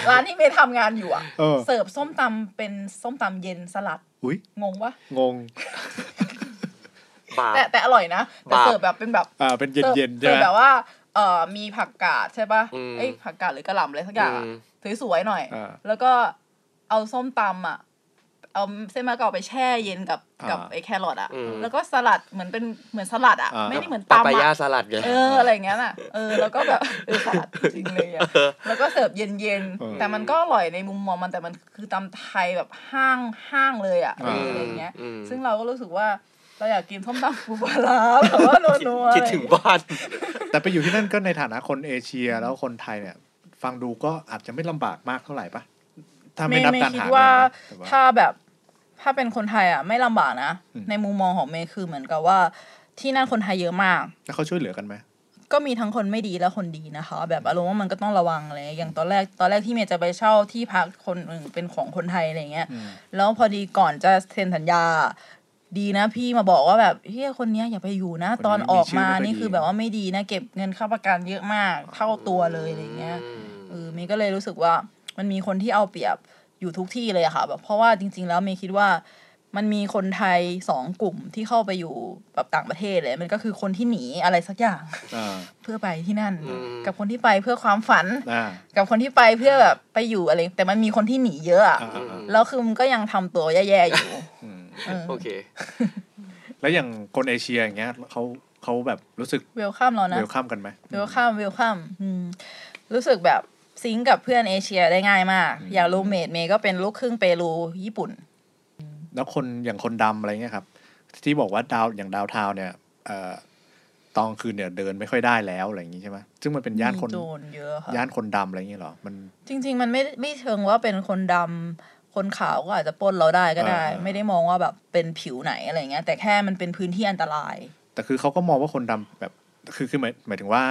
ร้านที่เมย์ทำงานอยู่อะเออเสิร์ฟส้มตำเป็นส้มตำเย็นสลัด อุ้ยงงปะงง บาปแต่แต่อร่อยนะแต่บาปเสิร์ฟแบบเป็นแบบอ่าเป็นเย็นเย็นๆใช่เสิไหร์มฟแบบว่าเอ่อมีผักกาดใช่ปะอืมเอ้ยผักกาดหรือกระหล่ำอะไรสักอย่างอะอืมสวยๆหน่อยอ่าแล้วก็เอาส้มตำอะ เอาเส้นมะกอกไปแช่เย็นกับอ่ากักับไอ้แครอทอะอืมแล้วก็สลัดเหมือนเป็นเหมือนสลัดอะอ่าไม่ได้เหมือนปาตำปายาอะสลัดไงเอออะไรอย่างเงี้ยน่ะเออแล้วก็แบบเออสลัดจริงๆเลยอะแล้วก็เสิร์ฟเย็นเออๆแต่มันก็อร่อยในมุมมองมันแต่มันคือตำไทยแบบห้างห้างเลยอะอ่าอะไรอย่างเงี้ยอืมซึ่งเราก็รู้สึกว่าเราอยากกินส้มตำปูปลาร้าแบบว่านัวๆคิดถึงบ้าน แต่ไปอยู่ที่นั่นก็ในฐานะคนเอเชียแล้วคนไทยเนี่ย ฟังดูก็อาจจะไม่ลำบากมากเท่าไหร่ปะ ถ้าเมไม่ย์นับเมการย์คิดหาว่าเงินนะแต่ว่าถ้าแบบถ้าเป็นคนไทยอะ ไม่ลำบากนะอืมในมุมมองของเมย์คือเหมือนกับว่า ที่นั่นคนไทยเยอะมาก แล้วเขาช่วยเหลือกันไหมก็มีทั้งคนไม่ดีและคนดีนะคะ แบบอารมณ์ว่ามันก็ต้องระวังอะไรอย่างตอนแรกตอนแรกที่เมย์จะไปเช่าที่พักคนหนึ่งเป็นของคนไทยอะไรเงี้ยอืมแล้วพอดีก่อนจะเซ็นสัญญา ดีนะพี่มาบอกว่าแบบเฮียคนเนี้ยอย่าไปอยู่นะ ตอนออกมานี่คือแบบว่าไม่ดีนะ เก็บเงินค่าประกันเยอะมากเท่าตัวเลยอะไรเงี้ยเออเมย์ก็เลยรู้สึกว่า มันมีคนที่เอาเปรียบอยู่ทุกที่เลยอะค่ะแบบเพราะว่าจริง ๆ แล้วเมย์คิดว่ามันมีคนไทยสองกลุ่มที่เข้าไปอยู่แบบต่างประเทศเลย มันก็คือคนที่หนีอะไรสักอย่างอ่าเพื่อไปที่นั่นอืมกับคนที่ไปเพื่อความฝันอ่ากับคนที่ไปเพื่อแบบไปอยู่อะไร แต่มันมีคนที่หนีเยอะอะอ่าอ่าแล้วคือมันก็ยังทำตัวแย่ๆอยู่อืมเออโอเค แล้วอย่างคนเอเชียอย่างเงี้ยเขาเขาแบบรู้สึก welcome เรานะ welcome กันไหม welcome welcome รู้สึกแบบ sync กับเพื่อนเอเชียได้ง่ายมาก อย่าง roommate เมย์ก็เป็นลูกครึ่งเปรูญี่ปุ่น แล้วคนอย่างคนดำอะไรเงี้ยครับ ที่บอกว่าดาวอย่างดาวเทาวน์เนี่ยเอ่อตอนกลางคืนเนี่ยเดินไม่ค่อยได้แล้วอะไรอย่างงี้ใช่ไหมซึ่งมันเป็นย่านคนมีโจรเยอะค่ะย่านคนดำอะไรเงี้ยเหรอมัน จริง ๆ มันไม่ไม่เชิงว่าเป็นคนดำคนขาวก็อาจจะปล้นเราได้ก็ได้อ่าไม่ได้มองว่าแบบเป็นผิวไหนอะไรเงี้ย แต่แค่มันเป็นพื้นที่อันตราย แต่คือเขาก็มองว่าคนดำแบบคือคือหมายหมายถึงว่า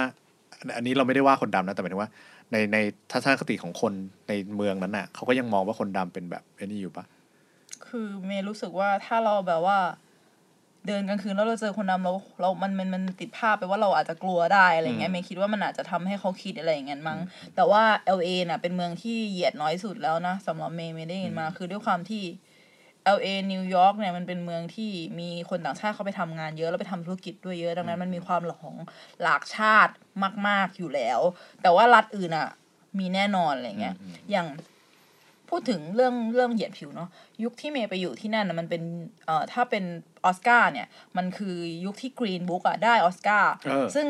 อันนี้เราไม่ได้ว่าคนดำนะแต่หมายถึงว่า ในในทัศนคติของคนในเมืองนั้นน่ะเขาก็ยังมองว่าคนดำเป็นแบบไอ้นี่อยู่ปะคือเมย์รู้สึกว่าถ้าเราแบบว่า เดินกลางคืนแล้วเราเจอคนดำเราเรามันมันมันติดภาพไปว่าเราอาจจะกลัวได้อะไรเงี้ยเมย์คิดว่ามันอาจจะทำให้เขาคิดอะไรอย่างเงี้ยมั้งแต่ว่า LA น่ะเป็นเมืองที่เหยียดน้อยสุดแล้วนะสำหรับเมย์เมย์ได้ยินมา คือด้วยความที่ LA นิวยอร์กเนี่ยมันเป็นเมืองที่มีคนต่างชาติเข้าไปทำงานเยอะแล้วไปทำธุรกิจด้วยเยอะ ดังนั้นมันมีความหลากหลายชาติมาก ๆอยู่แล้ว แต่ว่ารัฐอื่นอะมีแน่นอนอะไรเงี้ยอย่าง พูดถึงเรื่องเรื่องเหยียดผิวเนาะยุคที่เมย์ไปอยู่ที่นั่นนะมันเป็นเอ่อถ้าเป็นออสการ์เนี่ย มันคือยุคที่ Green Book อะได้ออสการ์เออซึ่ง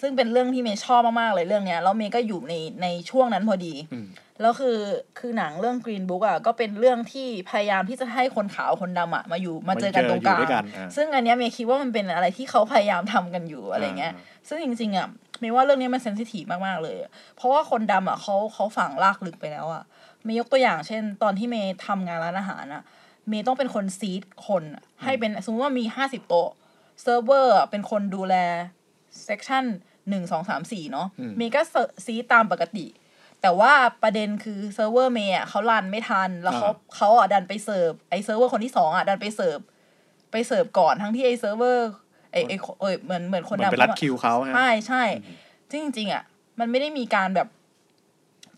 ซึ่งเป็นเรื่องที่เมย์ชอบมาก ๆ เลยเรื่องเนี้ยแล้วเมย์ก็อยู่ในในช่วงนั้นพอดีอืมแล้วคือคือหนังเรื่อง Green Book อะก็เป็นเรื่องที่พยายามที่จะให้คนขาวคนดำอะมาอยู่มาเจอกันตรงกลางอยู่ด้วยกันอ่าซึ่งอันเนี้ยเมย์คิดว่ามันเป็นอะไรที่เขาพยายามทำกันอยู่อะไรเงี้ยอ่าซึ่งจริงๆอะเมย์ว่าเรื่องนี้มันเซนซิทีฟมากๆเลยอะเพราะว่าคนดำอะเขาเขาฝังลากลึกไปแล้วอะเมย์ยกตัวอย่างเช่น ตอนที่เมย์ทำงานร้านอาหารอะเมย์ต้องเป็นคนซีดคนอะให้เป็นสมมติว่ามีห้าสิบโต๊ะเซิร์ฟเวอร์อะเป็นคนดูแล section หนึ่งสองสามสี่เนาะอืมเมย์ก็ seat ตามปกติ แต่ว่าประเด็นคือเซิร์ฟเวอร์เมย์อะเขา run ไม่ทัน แล้วเขาอ่าเขาอะดันไปเสิร์ฟไอเซิร์ฟเวอร์คนที่สองอะดันไปเสิร์ฟไปเสิร์ฟก่อนทั้งที่ไอเซิร์ฟเวอร์ไอไอเอยเหมือนเหมือนคนเหมือนดำไปลัดคิวเขาฮะใช่ใช่ซึ่งจริงๆอะมันไม่ได้มีการแบบ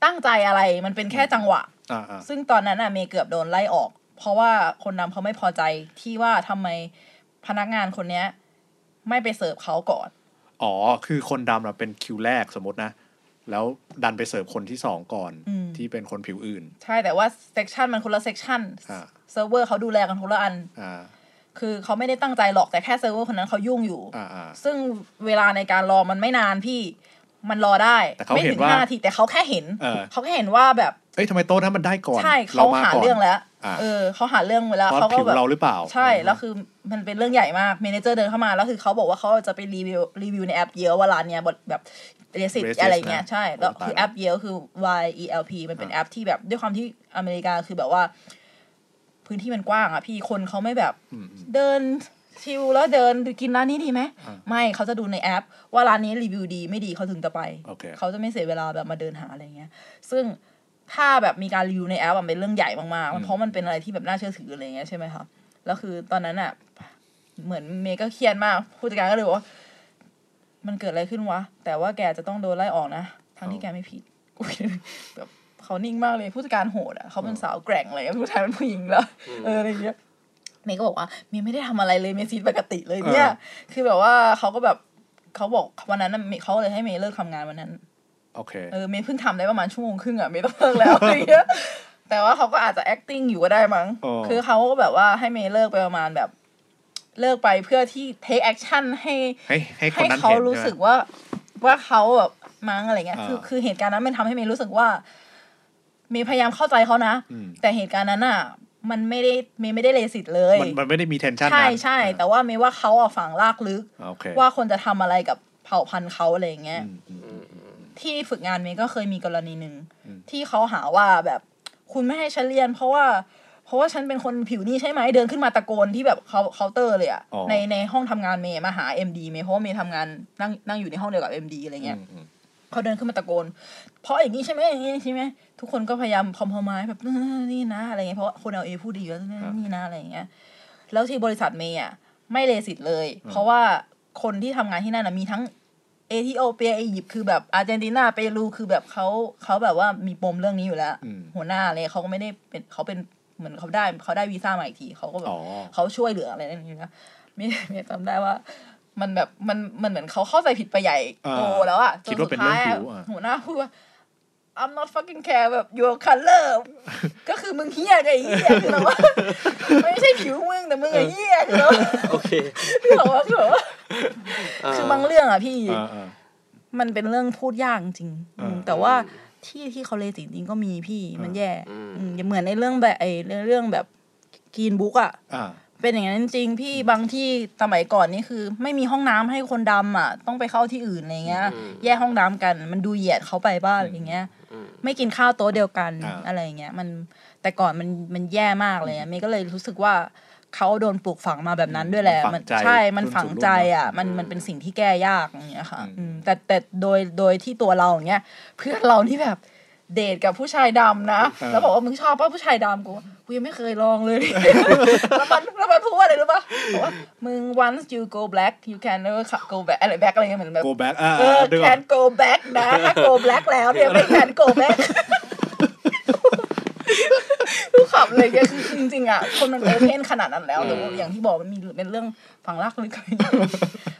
ตั้งใจอะไรมันเป็นแค่จังหวะอ่าอ่าซึ่งตอนนั้นอะเมย์เกือบโดนไล่ออก เพราะว่าคนดำเขาไม่พอใจที่ว่าทำไมพนักงานคนเนี้ย ไม่ไปเสิร์ฟเขาก่อน อ๋อ คือคนดำอะเป็นคิวแรกสมมตินะ แล้วดันไปเสิร์ฟคนที่สองก่อนอืมที่เป็นคนผิวอื่น ใช่แต่ว่า section มันคนละ section อ่าเซิร์ฟเวอร์เขาดูแลกันคนละอันอ่าคือเขาไม่ได้ตั้งใจหรอกแต่แค่เซิร์ฟเวอร์คนนั้นเขายุ่งอยู่อ่าอ่าซึ่งเวลาในการรอมันไม่นานพี่ มันรอได้แต่เขาไม่เห็นถึงว่าห้านาทีแต่เขาแค่เห็นเออเขาแค่เห็นว่าแบบเอ้ยทำไมโต๊ะนั้นมันได้ก่อนใช่เขามหาก่นเรื่องแล้วอ่าเออเขาหาเรื่องไว้แล้วเพราะเขาก็ผิวแบบเราหรือเปล่า ใช่แล้วคือมันเป็นเรื่องใหญ่มาก manager เดินเข้ามาแล้วคือเขาบอกว่าเขาจะไปรีวิวรีวิวในแอปเยอะว่าร้านเนี้ยบทแบบเรสิต Racist อะไรเงี้ยนะใช่แล้วโอ้ตายคือละแอปเยอะคือ Y E L P มันเป็นอ่าแอปที่แบบด้วยความที่อเมริกาคือแบบว่า พื้นที่มันกว้างอะพี่คนเขาไม่แบบอืมอืมเดิน ชิลแล้วเดินกินร้านนี้ดีไหมอ่าไม่เขาจะดูในแอป ว่าร้านนี้รีวิวดีไม่ดีเขาถึงจะไปโอเคเขาจะไม่เสียเวลาแบบมาเดินหาอะไรเงี้ย ซึ่งถ้าแบบมีการรีวิวในแอปอะเป็นเรื่องใหญ่มากๆมันเพราะมันเป็นอะไรที่แบบน่าเชื่อถืออะไรเงี้ยใช่ไหมคะแล้วคือตอนนั้นอะ เหมือนเมย์ก็เครียดมากผู้จัดการก็เลยบอกว่ามันเกิดอะไรขึ้นวะ แต่ว่าแกจะต้องโดนไล่ออกนะทั้งที่แกไม่ผิดอุ๊ยแบบเขานิ่งมากเลยผู้จัดการโหดอะเขาเป็นสาวแกร่งอะไรเงี้ยผู้ชายเป็นผู้หญิงแล้วเอออะไรเงี้ย เมย์ก็บอกว่าเมย์ไม่ได้ทำอะไรเลยเมย์ซีดปกติเลยเนี่ยเออคือแบบว่าเขาก็แบบเขาบอกวันนั้นน่ะเมย์เขาเลยให้เมย์เลิกทำงานวันนั้นโอเคเออเมย์เพิ่งทำได้ประมาณชั่วโมงครึ่งอะเมย์ต้องเลิกแล้วอะไรเงี้ยแต่ว่าเขาก็อาจจะ acting อยู่ก็ได้มั้งอ๋อคือเขาก็แบบว่าให้เมย์เลิกไปประมาณแบบ เลิกไปเพื่อที่ take action ให้ให้ให้คนให้นั้นเขาเห็นรู้ใช่ไหมสึกว่าว่าเขาแบบมั้งอะไรเงี้ยอ่าคือคือเหตุการณ์นั้นมันทำให้เมย์รู้สึกว่า เมย์พยายามเข้าใจเขานะอืมแต่เหตุการณ์นั้นอะ มันไม่ได้เมย์ไม่ได้ racist เลย มันมันไม่ได้มี tension ใช่นั้นใช่แต่ว่าเมย์ว่าเขาอะฝังรากลึกโอเคว่าคนจะทำอะไรกับเผ่าพันธุ์เขาอะไรอย่างเงี้ยอืมอืมที่ฝึกงานเมย์ก็เคยมีกรณีหนึ่งอืมที่เขาหาว่าแบบคุณไม่ให้ฉันเรียน เพราะว่า เพราะว่าฉันเป็นคนผิวนี่ใช่ไหมเดินขึ้นมาตะโกนที่แบบเขาเคาน์เตอร์เลยอะอ๋อในในห้องทำงานเมย์มาหา MD เมย์เพราะว่าเมย์ทำงานนั่งนั่งอยู่ในห้องเดียวกับ MD อะไรเงี้ยอืมอืม เขาเดินขึ้นมาตะโกน เพราะอย่างนี้ใช่ไหมอย่างนี้ใช่ไหมทุกคนก็พยายามคอมเพลมายแบบนั่นนี่นะอะไรเงี้ยเพราะว่าคนเอเอพูดดีอยู่แล้วนี่นะอะไรเงี้ย แล้วที่บริษัทเมย์อะไม่เลสิตเลย เพราะว่าคนที่ทำงานที่นั่นนะมีทั้งเอธิโอเปียอียิปต์คือแบบอาร์เจนตินาเปรูคือแบบเขาเขาแบบว่ามีปมเรื่องนี้อยู่แล้วอืมหัวหน้าเลยเขาก็ไม่ได้เป็นเขาเป็นเหมือนเขาได้เขาได้วีซ่ามาอีกทีเขาก็แบบอ๋อเขาช่วยเหลืออะไรนั่นนี่นะไม่ไม่จำได้ว่า มันแบบมันมันเหมือนเขาเข้าใจผิดไปใหญ่อ่าโตแล้วอะจคิดนว่าสุเป็นดท้ายเรื่อะองผิวอะหัวหน้าพูดว่า I'm not fucking care แบบ your color ก็คือมึงเฮี้ยไงเฮี้ยคือแบบว่าไม่ใช่ผิวมึงแต่มึงไอ้เฮี้ยคือแบบว่าโอเคคือแบบว่าคือแบบว่าคือบางเรื่องอะพี่อ่าอ่ามันเป็นเรื่องพูดยากจริงๆอ่าอืมแต่ว่าที่ที่เขาเลยจริงๆก็มีพี่มันแย่อืมอืมอย่าเหมือนในเรื่องแบบไอ้เรื่องแบบกีนบุ๊กอะอ่า เป็นอย่างนั้นจริงๆพี่บางที่สมัยก่อนนี่คือ ไม่มีห้องน้ำให้คนดำอะ ต้องไปเข้าที่อื่นอะไรเงี้ยอืมแยกห้องน้ำกัน มันดูเหยียดเขาไปบ้างอะไรเงี้ยอืมไม่กินข้าวโต๊ะเดียวกันอ่าอะไรเงี้ย มันแต่ก่อนมันมันแย่มากเลยอะเมย์ก็เลยรู้สึกว่าเขาโดนปลูกฝังมาแบบนั้นด้วยแหละฝังใจใช่มันรุ่นสู่ฝังใจอะรุ่นมันมันเป็นสิ่งที่แก้ยากอย่างเงี้ยค่ะอืมอืมแต่แต่โดยโดยที่ตัวเราอย่างเงี้ยเพื่อนเราที่แบบ เดทกับผู้ชายดำนะ แล้วบอกว่ามึงชอบป่ะผู้ชายดำกูกูยังไม่เคยลองเลย แล้วมันแล้วมันพูดว่าอะไรรู้ป่ะบอกว่ามึง once you go black you can never go back อะไร back อะไรเงี้ยเหมือนแบบ go back อ่าเออดึงออก can go back นะถ้า go black แล้วเนี่ยไม่ can go back ทุกขับเลยแกคือจริงๆอะคนมัน open ขนาดนั้นแล้วแต่ว่าอย่างที่บอกมันมีเป็นเรื่อง ฝังรากลึกอะไรอย่างเงี้ย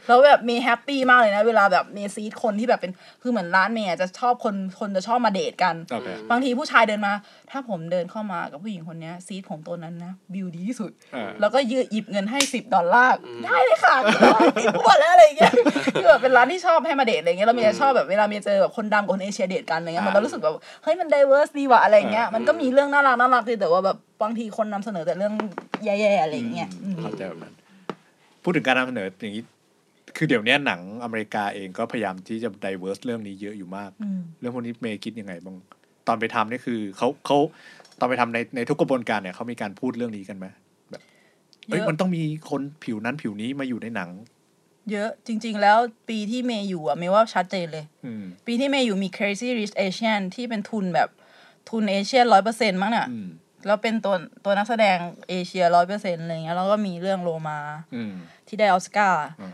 แล้วแบบเมย์ happy มากเลยนะ เวลาแบบเมย์ seat คนที่แบบเป็นคือเหมือนร้านเมย์อะจะชอบคนคนจะชอบมาเดทกันโอเคบางทีผู้ชายเดินมา ถ้าผมเดินเข้ามากับผู้หญิงคนเนี้ยซีดผมตัวนั้นนะบิวดีที่สุดอ่าแล้วก็ยืดหยิบเงินให้สิบดอลลาร์ได้เลยค่ะติดปวดแล้วอะไรอย่างเงี้ยคือแบบเป็นร้านที่ชอบให้มาเดทอะไรเงี้ยแล้วเมย์จะชอบแบบเวลาเมย์เจอแบบคนดำกับคนเอเชียเดทกันอะไรเงี้ยมันก็รู้สึกแบบเฮ้ยมันไดเวอร์สดีว่ะอะไรเงี้ยมันก็มีเรื่องน่ารักน่ารักดีแต่ว่าแบบบางทีคนนำเสนอแต่เรื่องแย่ๆอะไรอย่างเงี้ยอืมเข้าใจแบบนั้น พูดถึงการนำเสนออย่างนี้ คือเดี๋ยวนี้หนังอเมริกาเองก็พยายามที่จะ diverse เรื่องนี้เยอะอยู่มากอืมเรื่องพวกนี้เมย์คิดยังไงบ้างตอนไปทำนี่คือเขาเขาตอนไปทำในในทุกกระบวนการเนี่ยเขามีการพูดเรื่องนี้กันไหมแบบเอ้ยเยอะมันต้องมีคนผิวนั้นผิวนี้มาอยู่ในหนัง เยอะจริง ๆ แล้วปีที่เมย์อยู่อะเมย์ว่าชัดเจนเลยอืมปีที่เมย์อยู่มี Crazy Rich Asian ที่เป็นทุนแบบทุนเอเชียร้อยเปอร์เซ็นต์มั้งน่ะอืม แล้วเป็นตัวตัวนักแสดงเอเชียร้อยเปอร์เซ็นต์อะไรเงี้ยแล้วก็มีเรื่องโลมาอืมที่ได้ออสการ์อืม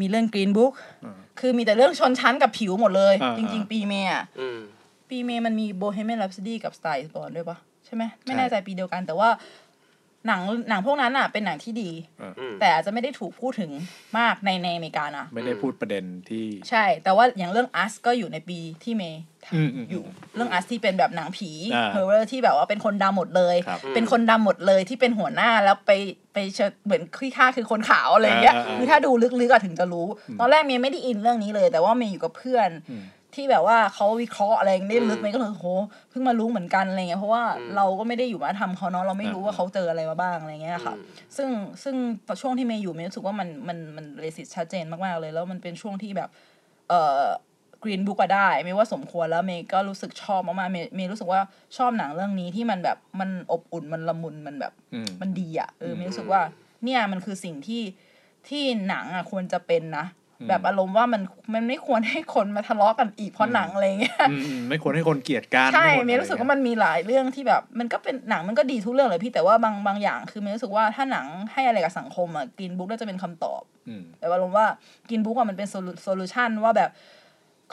มีเรื่อง Green Book อืมคือมีแต่เรื่องชนชั้นกับผิวหมดเลยอ่าจริง ๆ ปีเมย์อะอืมปีเมย์มันมี Bohemian Rhapsody กับ Star is Born ด้วยปะใช่ไหมไม่ใช่แน่ใจปีเดียวกันแต่ว่า หนังหนังพวกนั้นอะ เป็นหนังที่ดีอืมแต่อาจจะไม่ได้ถูกพูดถึงมากในในอเมริกานะไม่ได้พูดประเด็นที่ใช่ แต่ว่าอย่างเรื่อง Us ก็อยู่ในปีที่เมย์ทอืมอืมำอยู่เรื่อง Us ที่เป็นแบบหนังผีอ่า horror ที่แบบว่าเป็นคนดำหมดเลยครับเป็นคนดำหมดเลยที่เป็นหัวหน้าแล้วไปไปเชิญเหมือนขี้ข้าคือคนขาวอะไรอย่างเงี้ยอ่าอ่าอ่าคือถ้าดูลึกๆอะถึงจะรู้ ตอนแรกเมย์ไม่ได้อินเรื่องนี้เลย แต่ว่าเมย์อยู่กับเพื่อนอืม ที่แบบว่าเขาวิเคราะห์อะไรได้ลึกอืมไหมก็เลยโหเพิ่งมารู้เหมือนกันอะไรเงี้ยเพราะว่าอืมเราก็ไม่ได้อยู่มาทำเขาเนาะเราไม่รู้อ่าว่าเขาเจออะไรมาบ้างอะไรเงี้ยค่ะอืมซึ่งซึ่งช่วงที่เมย์อยู่เมย์รู้สึกว่ามันมันมันเรสิตชัดเจนมากๆเลย แล้วมันเป็นช่วงที่แบบ เอ่อกรีนบุ๊กก็ได้เมย์ว่าสมควรแล้วเมย์ก็รู้สึกชอบมากๆเมย์เมย์รู้สึกว่าชอบหนังเรื่องนี้ที่มันแบบมันอบอุ่นมันละมุนมันแบบอืมมันดีอะเออเมย์รู้สึกว่า เนี่ยมันคือสิ่งที่ที่หนังอะควรจะเป็นนะอืม แบบอารมณ์ว่ามันมันไม่ควรให้คนมาทะเลาะกันอีกเพราะหนังอะไรเงี้ยอืมอืมไม่ควรให้คนเกลียดกันใช่ควเมย์รู้สึกว่ามันมีหลายเรื่องที่แบบ มันก็เป็นหนังมันก็ดีทุกเรื่องเลยพี่แต่ว่าบางบางอย่างคือเมย์รู้สึกว่าถ้าหนังให้อะไรกับสังคมอะ Green Book น่าจะเป็นคำตอบอืมแต่ว่าลงว่า Green Book อะมันเป็น solution ว่าแบบ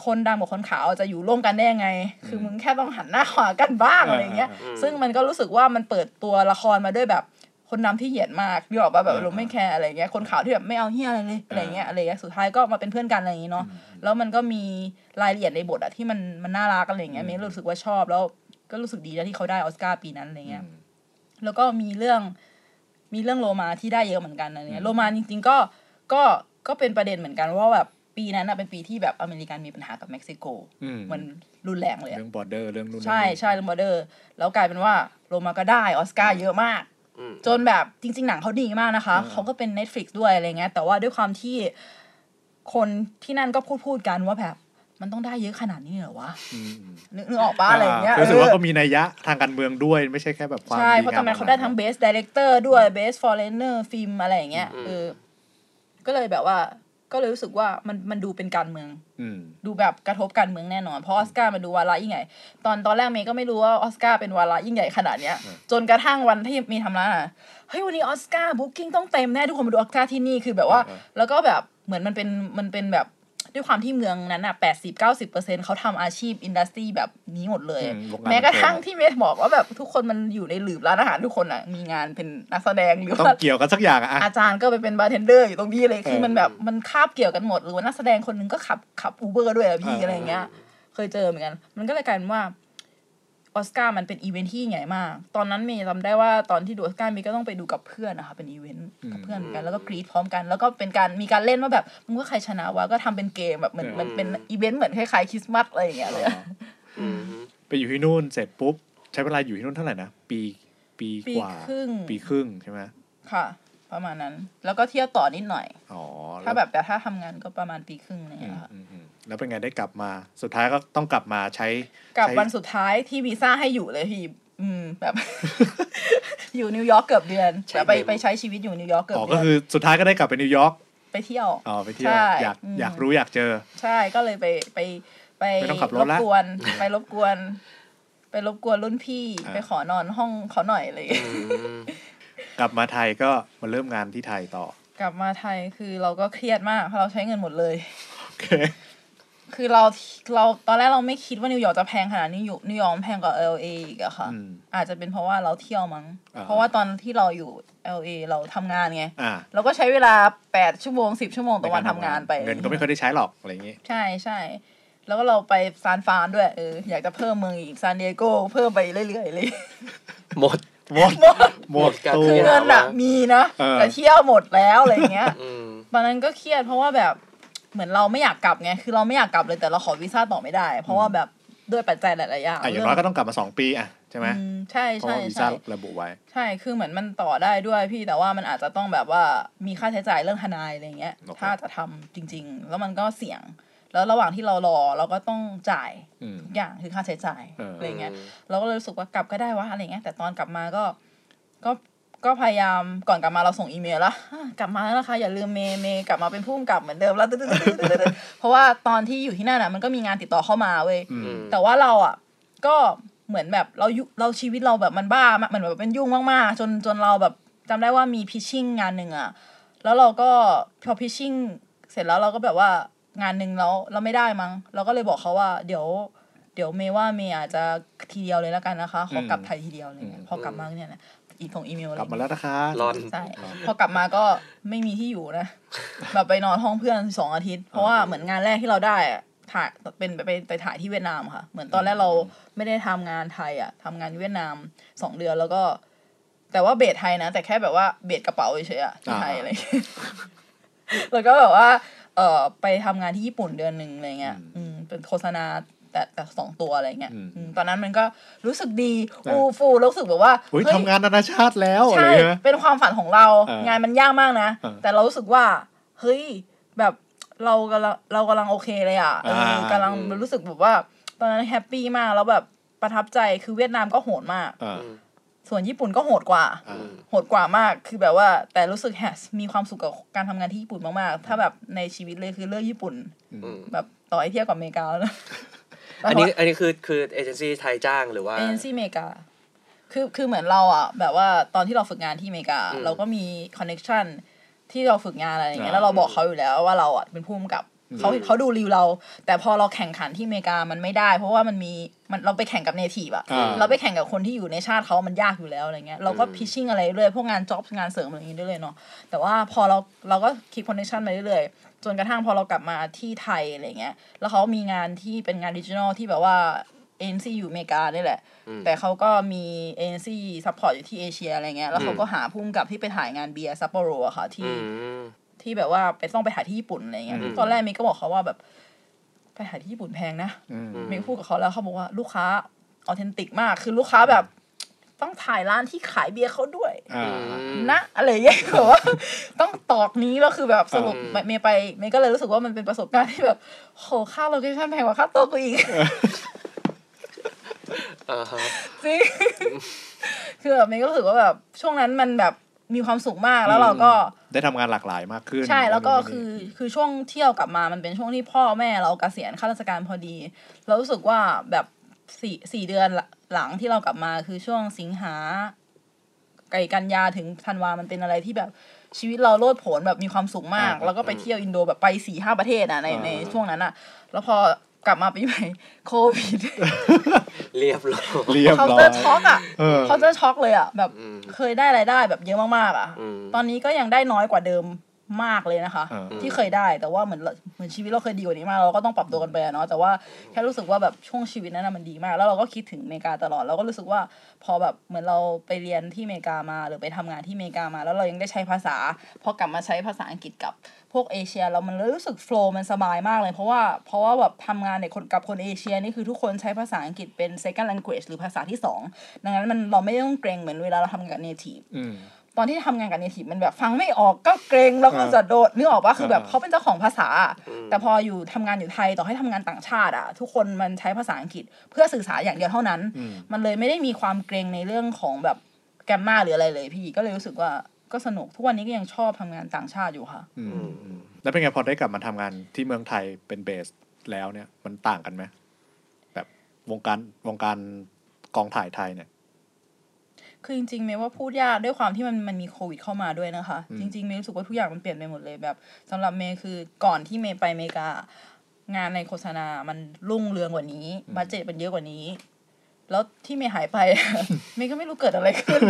คนดำกับคนขาวจะอยู่ร่วมกันได้ยังไง คือมึงแค่ต้องหันหน้าขวากันบ้างอะไรอย่างเงี้ยอืมซึ่งมันก็รู้สึกว่ามันเปิดตัวละครมาด้วยแบบ คนดำที่เหยียดมากพี่บอกว่าแบบเราไม่แคร์อะไรเงี้ยคนขาวที่แบบไม่เอาเฮียอะไรเลยอะไรเงี้ยอะไรเงี้ยสุดท้ายก็มาเป็นเพื่อนกันอะไรอย่างงี้เนาะแล้วมันก็มีรายละเอียดในบทอะที่มันมันน่ารักอะไรเงี้ยเมย์รู้สึกว่าชอบแล้วก็รู้สึกดีนะที่เขาได้ออสการ์ปีนั้นอะไรเงี้ยแล้วก็มีเรื่องมีเรื่องโลมาที่ได้เยอะเหมือนกันนะเนี่ยโลมาจริง ๆ ก็ก็ก็เป็นประเด็นเหมือนกันว่าแบบปีนั้นนะเป็นปีที่แบบอเมริกันมีปัญหากับเม็กซิโกอืมมันรุนแรงเลยอะเรื่อง border เรื่องนู่นใช่เรื่องนี้ใช่เรื่อง border แล้วกลายเป็นว่า Roma ก็ได้ออสการ์เยอะมากอืม จนแบบจริง ๆ หนังเขาดีมากนะคะ เขาก็เป็น Netflix ด้วยอะไรเงี้ย แต่ว่าด้วยความที่คนที่นั่นก็พูดพูดกันว่าแบบ มันต้องได้เยอะขนาดนี้เหรอวะอืมอืมนึกนึกออกปะอะไรอย่างเงี้ยรู้สึกว่าเออก็มีนัยยะทางการเมืองด้วยไม่ใช่แค่แบบความใช่ดีเพราะงตอนนั้นเขาได้ทั้ง Best Director ด้วย Best Foreigner Film อะไรอย่างเงี้ยอืมเออก็เลยแบบว่า ก็เลยรู้สึกว่ามันมันดูเป็นการเมืองอืมดูแบบกระทบการเมืองแน่นอน เพราะออสการ์มันดูวาระยิ่งใหญ่ตอนตอนแรกเมย์ก็ไม่รู้ว่าออสการ์เป็นวาระยิ่งใหญ่ขนาดเนี้ย จนกระทั่งวันที่มีทำร้านอะเฮ้ยวันนี้ออสการ์ booking ต้องเต็มแน่ทุกคนมาดูออสการ์ที่นี่คือแบบว่าเออแล้วก็แบบเหมือนมันเป็นมันเป็นแบบ ด้วยความที่เมืองนั้นอะแปดสิบเก้าสิบเปอร์เซ็นเขาทำอาชีพ industry แบบนี้หมดเลยอืมวงการแม้กระทั่งบันเทิงที่เมย์บอกว่าแบบทุกคนมันอยู่ในหลืบร้านอาหารทุกคนอะ มีงานเป็นนักแสดงหรือต้องว่าเกี่ยวกันสักอย่างอะอาจารย์ก็ไปเป็นบาร์เทนเดอร์อยู่ตรงนี้เลยคือเออมันแบบมันคาบเกี่ยวกันหมดหรือว่านักแสดงคนหนึ่งก็ขับขับอูเบอร์ด้วยอะพี่เออออะไรอย่างเงี้ย เคยเจอเหมือนกัน มันก็เลยกลายเป็นว่า ออสการ์มันเป็นอีเวนท์ที่ใหญ่มาก ตอนนั้นเมย์จำได้ว่าตอนที่ดูออสการ์เมย์ก็ต้องไปดูกับเพื่อนนะคะเป็นอีเวนต์กับเพื่อนเหมือนกันแล้วก็กรี๊ดพร้อมกัน แล้วก็เป็นการมีการเล่นว่าแบบมึงว่าใครชนะวะก็ทำเป็นเกมแบบเหมือนเออมันเป็นอีเวนต์เหมือนคล้ายๆคริสต์มาสอะไรอย่างเงี้ยเลยอืมไปอยู่ที่นู่นเสร็จปุ๊บ ใช้เวลาอยู่ที่นู่นเท่าไหร่นะปีปีปีกว่าครึ่งปีครึ่งใช่ไหมค่ะ ประมาณนั้น แล้วก็เที่ยวต่อนิดหน่อยอ๋อถ้าแบบแต่ถ้าทำงานก็ประมาณปีครึ่งอะไรอย่างอืเงี้มยค่ะอืมอืม แล้วเป็นไงได้กลับมา สุดท้ายก็ต้องกลับมาใช้กับใช้วันสุดท้ายที่วีซ่าให้อยู่เลยพี่อืมแบบ อยู่นิวยอร์กเกือบเดือนแต่ไปไปใช้ชีวิตอยู่นิวยอร์กเกือบอ๋อเดืก็อนคือสุดท้ายก็ได้กลับไปนิวยอร์กไปเที่ยวอ๋อไปเที่ยวใช่อยากอืมอยากรู้อยากเจอ ใช่ก็เลยไปไปไปไม่ต้องขับรถบละกวนไปรบกวน ไปรบกวนรุ่นพี่อ่าไปขอนอนห้องเขาหน่อยอะไรอย่างเลยอืมกลับมาไทยก็มาเริ่มงานที่ไทยต่อ กลับมาไทยคือเราก็เครียดมากเพราะเราใช้เงินหมดเลยโอเค คือเราเราตอนแรกเราไม่คิดว่านิวยอร์กจะแพงขนาดนี้อยู่นิวยอร์กแพงกว่า LA อีกอะค่ะอืมอาจจะเป็นเพราะว่าเราเที่ยวมั้งอ่าเพราะว่าตอนที่เราอยู่ LA เราทำงานไงอ่าเราก็ใช้เวลาแปดชั่วโมงสิบชั่วโมงต่อวันทำงานไป เงินก็ไม่ค่อยได้ใช้หรอกอะไรอย่างงี้ ใช่ใช่แล้วก็เราไปซานฟรานด้วยเอออยากจะเพิ่มเมืองอีกซานดิเอโกเพิ่มไปเรื่อยๆเลยหมดหมดหมดการตัคือวเงินอะมีนะเออแต่เที่ยวหมดแล้วอะไรอย่างเงี้ยอืมตอนนั้นก็เครียดเพราะว่าแบบ เหมือนเราไม่อยากกลับไงคือเราไม่อยากกลับเลยแต่เราขอวีซ่าต่อไม่ได้ เพราะว่าแบบด้วยปัจจัยหลายๆอย่างอะอย่างน้อยก็ต้องกลับมาสองปีอะใช่ไหมอืมใช่เพราะใช่ว่าวีซ่าใช่ระบุไว้ ใช่คือเหมือนมันต่อได้ด้วยพี่แต่ว่ามันอาจจะต้องแบบว่ามีค่าใช้จ่ายเรื่องทนายอะไรเงี้ยโอเคถ้าจะทำจริง ๆ แล้วมันก็เสี่ยง แล้วระหว่างที่เรารอเราก็ต้องจ่ายอืมทุกอย่างคือค่าใช้จ่ายเออออะไรเงี้ยเราก็เลยรู้สึกว่ากลับก็ได้วะอะไรเงี้ยแต่ตอนกลับมาก็ก็ ก็พยายามก่อนกลับมาเราส่งอีเมลแล้วอะกลับมาแล้วนะคะอย่าลืมเมย์เมย์กลับมาเป็นผู้กำกับเหมือนเดิมแล้วตึ๊ดๆๆๆๆเพราะว่าตอนที่อยู่ที่นั่นอะมันก็มีงานติดต่อเข้ามาเว้ยอืมแต่ว่าเราอะก็เหมือนแบบเรายุเราชีวิตเราแบบมันบ้ามากมันแบบเป็นยุ่งมากๆจนจนเราแบบจำได้ว่ามีพิชชิ่งงานหนึ่งอะแล้วเราก็พอพิชชิ่งเสร็จแล้วเราก็แบบว่างานหนึ่งแล้วเราไม่ได้มั้งเราก็เลยบอกเขาว่า เดี๋ยวเดี๋ยวเมย์ว่าเมย์อาจจะทีเดียวเลยแล้วกันนะคะขอกลับไทยทีเดียวอะไรเงี้ยอืมพอกลับมาเนี่ยนะ อีกส่งอีเมลอะไรกลับมาแล้วนะคะรอนใช่พอกลับมาก็ไม่มีที่อยู่นะแบบไปนอนห้องเพื่อนสองอาทิตย์ เพราะว่าเหมือนงานแรกที่เราได้อะถ่ายเป็นไปไปไปถ่ายที่เวียดนามค่ะ เหมือนตอนแรกเราไม่ได้ทำงานไทยอะทำงานเวียดนามสองเดือนแล้วก็ แต่ว่าเบสไทยนะ แต่แค่แบบว่าเบสกระเป๋าเฉยๆอะที่ไทยอะไรอย่างเงี้ยแล้วก็แบบว่า เออไปทำงานที่ญี่ปุ่นเดือนหนึ่งอะไรเงี้ย อืมไปเป็นโฆษณา แต่แต่สองตัวอะไรเงี้ยอืมอืมตอนนั้นมันก็รู้สึกดีอ่าอูฟูรู้สึกแบบว่าเฮ้ยเฮ้ยทำงานนานาชาติแล้วอะไรใช่เงี้ยเป็นความฝันของเราอ่างงานมันยากมากนะอ่าแต่เรารู้สึกว่า เฮ้ยแบบเรากำลังเรากำลังโอเคเลยอะเอออ่ากำลังรู้สึกแบบว่า ตอนนั้นแฮปปี้มากแล้วแบบประทับใจคือเวียดนามก็โหดมากอ่าอืมส่วนญี่ปุ่นก็โหดกว่าอ่า โหดกว่ามาก คือแบบว่า แต่รู้สึกแฮสมีความสุขกับการทำงานที่ญี่ปุ่นมากๆ ถ้าแบบในชีวิตเลยคือเลือกญี่ปุ่นอืมแบบต่อให้เทียบกับอเมริกาแล้วนะ อันนี้อันนี้คือคือเอเจนซี่ไทยจ้างหรือว่าเอเจนซี่อเมริกาคือคือเหมือนเราอะ แบบว่าตอนที่เราฝึกงานที่อเมริกาอืมเราก็มี connection ที่เราฝึกงานอะไรอย่างเงี้ยอ่าแล้วเราบอกเขาอยู่แล้วว่าเราอะเป็นผู้กำกับเขาเขาดู reel เรา แต่พอเราแข่งขันที่อเมริกามันไม่ได้ เพราะว่ามันมีมันเราไปแข่งกับ native อะอ่าเราไปแข่งกับคนที่อยู่ในชาติเขามันยากอยู่แล้วอะไรเงี้ยเราก็ pitching อะไรเรื่อยพวกงาน job งานเสริมอะไรอย่างเงี้ยได้เลยเนาะแต่ว่าพอเราเราก็ keep connection มาเรื่อยๆ จนกระทั่งพอเรากลับมาที่ไทยอะไรเงี้ย แล้วเขามีงานที่เป็นงานดิจิทัลที่แบบว่าเอ็นซีอยู่อเมริกานี่แหละอืมแต่เขาก็มี agency support อยู่ที่เอเชียอะไรเงี้ย แล้วเขาก็หาผู้กำกับที่ไปถ่ายงานเบียร์ซัปโปโรอะค่ะที่อืมที่แบบว่าไปต้องไปถ่ายที่ญี่ปุ่นอะไรเงี้ยอืมตอนแรกเมย์ก็บอกเขาว่าแบบ ไปถ่ายที่ญี่ปุ่นแพงนะอืมเมย์ก็พูดกับเขาแล้วเขาบอกว่าลูกค้า authentic มาก คือลูกค้าแบบ ต้องถ่ายร้านที่ขายเบียร์เขาด้วยอ่านะอะไรอย่างเงี้ยแบบว่าต้องตรอกนี้แล้วคือแบบสรุปอืมเมย์ไปเมย์ก็เลยรู้สึกว่ามันเป็นประสบการณ์ที่แบบโหค่าโลเคชั่นแพงกว่าค่าตัวกูอีกอ่าฮะจริงคือแบบเมย์ก็รู้สึกว่าแบบช่วงนั้นมันแบบมีความสุขมากแล้วเราก็ได้ทำงานหลากหลายมากขึ้น ใช่แล้วก็นู่นนี่คือคือช่วงเที่ยวกลับมามันเป็นช่วงที่พ่อแม่เราเกษียณข้าราชการพอดี เรารู้สึกว่าแบบสี่สี่เดือน หลังที่เรากลับมาคือช่วงสิงหาไก่กันยาถึงธันวามันเป็นอะไรที่แบบชีวิตเราโลดโผนแบบมีความสุขมาก แล้วก็ไปเที่ยวอินโดแบบไปสี่ห้าประเทศอะในในช่วงนั้นอะ แล้วพอกลับมาปีใหม่โควิดเรียบร้อยเรียบเขาร้อเจยอช็อกอะเออเขาเจอช็อกเลยอะ แบบอืมเคยได้รายได้แบบเยอะมากๆอะอืมตอนนี้ก็ยังได้น้อยกว่าเดิม มากเลยนะคะอ่าที่เคยได้แต่ว่าเหมือนเราเหมือนชีวิตเราเคยดีกว่านี้มากเราก็ต้องปรับตัวกันไปอะเนาะแต่ว่าแค่รู้สึกว่าแบบช่วงชีวิตนั้นนะมันดีมาก แล้วเราก็คิดถึงอเมริกาตลอดเราก็รู้สึกว่าพอแบบเหมือนเราไปเรียนที่อเมริกามา หรือไปทำงานที่อเมริกามา แล้วเรายังได้ใช้ภาษาพอกลับมาใช้ภาษาอังกฤษกับพวกเอเชียเรามันรู้สึกโฟล์มันสบายมากเลย เพราะว่าเพราะว่าแบบทำงานเนี่ยคนกับคนเอเชียนี่คือทุกคนใช้ภาษาอังกฤษเป็น second language หรือภาษาที่สองดังนั้นมันเราไม่ต้องเกรงเหมือนเวลาเราทำงานกับ native อืม ตอนที่ทำงานกับเนทีฟมันแบบฟังไม่ออกก็เกรงแล้วก็อ่าจะโดดนึกออกปะคือแบบอ่าเขาเป็นเจ้าของภาษา แต่พออยู่ทำงานอยู่ไทยต่อให้ทำงานต่างชาติอะ ทุกคนมันใช้ภาษาอังกฤษ เพื่อสื่อสารอย่างเดียวเท่านั้นอืมมันเลยไม่ได้มีความเกรงในเรื่องของแบบแกรมมาหรืออะไรเลยพี่ก็เลยรู้สึกว่าก็สนุกทุกวันนี้ก็ยังชอบทำงานต่างชาติอยู่ค่ะอืมอืมแล้วเป็นไงพอได้กลับมาทำงานที่เมืองไทยเป็นเบสแล้วเนี่ยมันต่างกันไหมแบบวงการวงการกองถ่ายไทยเนี่ย คือจริงๆเมย์ว่าพูดยากด้วยความที่มันมันมีโควิดเข้ามาด้วยนะคะอืมจริงๆเมย์รู้สึกว่าทุกอย่างมันเปลี่ยนไปหมดเลยแบบสำหรับเมย์คือก่อนที่เมย์ไปอเมริกางานในโฆษณา มันรุ่งเรืองกว่านี้บัตเจ็ตมันเยอะกว่านี้ แล้วที่เมย์หายไป เมย์ก็ไม่รู้เกิดอะไรขึ้น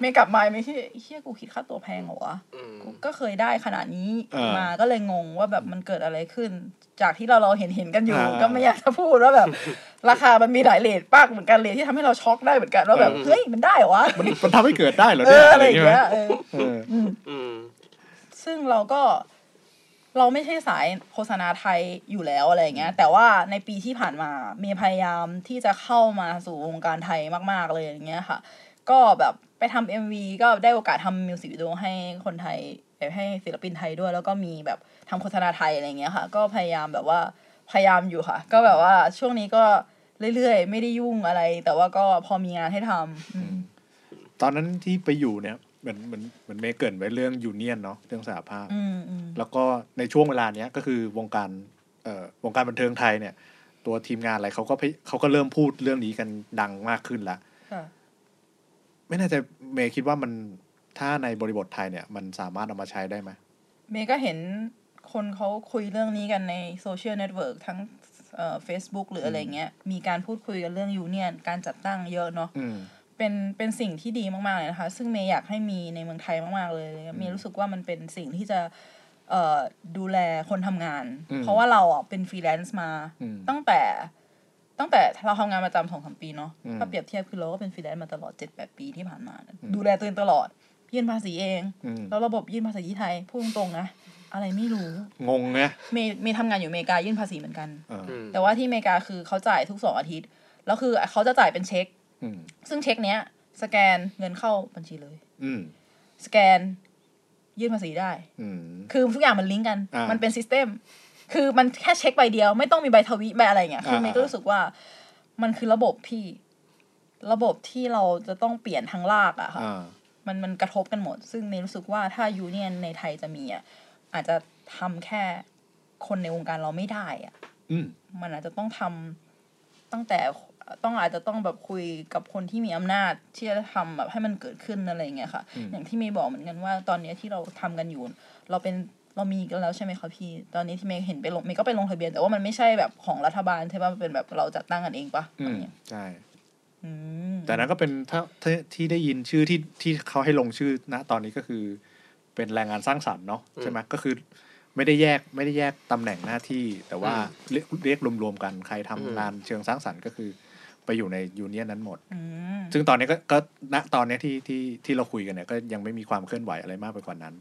เมย์กลับมาไม่ใช่เฮียกูคิดค่าตัวแพงเหรอวะอืมกูก็เคยได้ขนาดนี้อ่ามมาก็เลยงงว่าแบบมันเกิดอะไรขึ้น จากที่เราเราเห็นเห็นๆกันอยู่อ่าก็ไม่อยากจะพูดว่าแบบ ราคามันมีหลายเลทป้ากเหมือนกันเลยที่ทำให้เราช็อกได้เหมือนกันว่าแบบอืมเฮ้ยมันได้เหรอวะมันมันทำให้เกิดได้เหรอเอเนี่ยออะอะไรไรอย่ย่างงอาเงี้ยเงี้ยเออเอออืมซึ่งเราก็ เราไม่ใช่สายโฆษณาไทยอยู่แล้วอะไรอย่างเงี้ย แต่ว่าในปีที่ผ่านมาเมย์พยายามที่จะเข้ามาสู่วงการไทยมาก ๆ เลยอย่างเงี้ยค่ะ ก็แบบไปทำเอ็มวีก็ได้โอกาสทำมิวสิกวิดีโอให้คนไทยแบบให้ศิลปินไทยด้วย แล้วก็มีแบบทำโฆษณาไทยอะไรอย่างเงี้ยค่ะ ก็พยายามแบบว่าพยายามอยู่ค่ะ ก็แบบว่าช่วงนี้ก็เรื่อยๆ ไม่ได้ยุ่งอะไร แต่ว่าก็พอมีงานให้ทำอืมตอนนั้นที่ไปอยู่เนี่ยเหมือนเหมือนเหมือนเมย์เกริ่นไว้เรื่อง union เนาะเรื่องสหภาพอืมอืม แล้วก็ในช่วงเวลาเนี้ยก็คือวงการเอ่อวงการบันเทิงไทยเนี่ย ตัวทีมงานอะไรเขาก็พยเขาก็เริ่มพูดเรื่องนี้กันดังมากขึ้นละค่ะไม่แน่ใจเมย์คิดว่ามันถ้าในบริบทไทยเนี่ย มันสามารถเอามาใช้ได้ไหมเมย์ก็เห็นคนเขาคุยเรื่องนี้กันใน social network ทั้งเอ่อ Facebook หรืออะไรเงี้ย มีการพูดคุยกันเรื่อง union การจัดตั้งเยอะเนาะอืมเป็นเป็นสิ่งที่ดีมาก ๆ เลยนะคะ ซึ่งเมย์อยากให้มีในเมืองไทยมาก ๆ เลย เมย์รู้สึกว่ามันเป็นสิ่งที่จะเอ่อ ดูแลคนทำงานอืมเพราะว่าเราอะเป็นฟรีแลนซ์มาอืมตั้งแต่ตั้งแต่เราทำงานประจำสองสามปีเนาะอืมถ้าเปรียบเทียบคือเราก็เป็นฟรีแลนซ์มาตลอดเจ็ดแปดปีที่ผ่านมานะอืมดูแลตัวเองตลอดยื่นภาษีเองอืมแล้วระบบยื่นภาษีที่ไทยพูดตรงๆนะอะไรไม่รู้ งงไงเมย์เมย์ทำงานอยู่อเมริกายื่นภาษีเหมือนกันเอออืมแต่ว่าที่อเมริกาคือเขาจ่ายทุกสองอาทิตย์ แล้วคือเขาจะจ่ายเป็นเช็คอืมซึ่งเช็คเนี้ย สแกนเงินเข้าบัญชีเลยอืมสแกน ยื่นภาษีได้อืมคือทุกอย่างมันลิงก์กันอ่ามัมันเป็น system คือมันแค่เช็คใบเดียว ไม่ต้องมีใบทวิใบอะไรเงี้ยคืออ่าเมย์ก็รู้สึกว่า มันคือระบบพี่ ระบบที่เราจะต้องเปลี่ยนทั้งรากอะค่ะอ่ามันมันกระทบกันหมด ซึ่งเมย์รู้สึกว่าถ้า union ในไทยจะมีอะอาจจะทำแค่คนในวงการเราไม่ได้อะอืมมันอาจจะต้องทำตั้งแต่ ต้องอาจจะต้องแบบคุยกับคนที่มีอำนาจที่จะทำแบบให้มันเกิดขึ้นอะไรอย่างเงี้ยค่ะอืมอย่างที่เมย์บอกเหมือนกันว่าตอนเนี้ยที่เราทำกันอยู่ เราเป็นเรามีกันแล้วใช่ไหมคะพี่ ตอนนี้ที่เมย์เห็นไปลงเมย์ก็ไปลงทะเบียนแต่ว่ามันไม่ใช่แบบของรัฐบาลใช่ป่ะมันเป็นแบบเราจัดตั้งกันเองปะอืตอนมเนี้ยใช่อืมแต่นั้นก็เป็นถ้าที่ที่ได้ยินชื่อที่ที่เขาให้ลงชื่อณตอนนี้ก็คือเป็นแรงงานสร้างสรรค์เนาะใช่ไหมก็คือไม่ได้แยกไม่ได้แยกตำแหน่งหน้าที่ แต่ว่าเรียกเรียกรวมๆกันใครทำงานเชิงสร้างสรรค์ก็คือ ไปอยู่ใน union นั้นหมดอืมซึ่งตอนนี้ก็ก็ณตอนนี้ที่ที่ที่เราคุยกันเนี่ยก็ยังไม่มีความเคลื่อนไหวอะไรมากไปกว่านั้น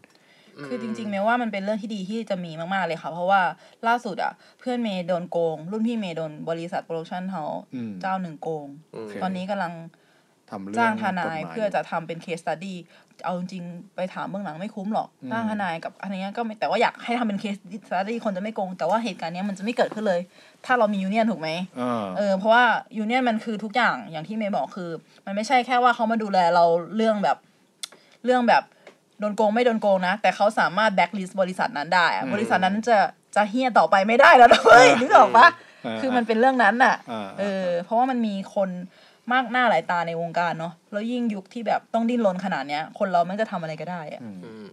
คือจริงๆเมย์ว่ามันเป็นเรื่องที่ดีที่จะมีมากๆเลยค่ะ เพราะว่าล่าสุดอะ เพื่อนเมย์โดนโกง รุ่นพี่เมย์โดนบริษัท production house อืมเจ้าหนึ่งโกงอืมตอนนี้กำลัง ทำเรื่องจ้างทนายกฎหมายเพื่อจะทำเป็น case study เอาจริงๆไปถามเบื้องหลังไม่คุ้มหรอกอืมจ้างทนายกับอันเนี้ยก็ไม่แต่ว่าอยากให้ทำเป็น case study คนจะไม่โกง แต่ว่าเหตุการณ์เนี้ยมันจะไม่เกิดขึ้นเลย ถ้าเรามี union ถูกไหมเออเออเพราะว่า union มันคือทุกอย่างอย่างที่เมย์บอกคือ มันไม่ใช่แค่ว่าเขามาดูแลเราเรื่องแบบเรื่องแบบโดนโกงไม่โดนโกงนะ แต่เขาสามารถแบ็กลิสต์บริษัทนั้นได้อะอืมบริษัทนั้นจะจะเหี้ยต่อไปไม่ได้แล้วนะเว้ยเออนึกออกปะเออคือมันเป็นเรื่องนั้นน่ะ เออเออเพราะว่ามันมีคน มากหน้าหลายตาในวงการเนาะแล้วยิ่งยุคที่แบบต้องดิ้นรนขนาดเนี้ย คนเรามันจะทำอะไรก็ได้อะอืมอืม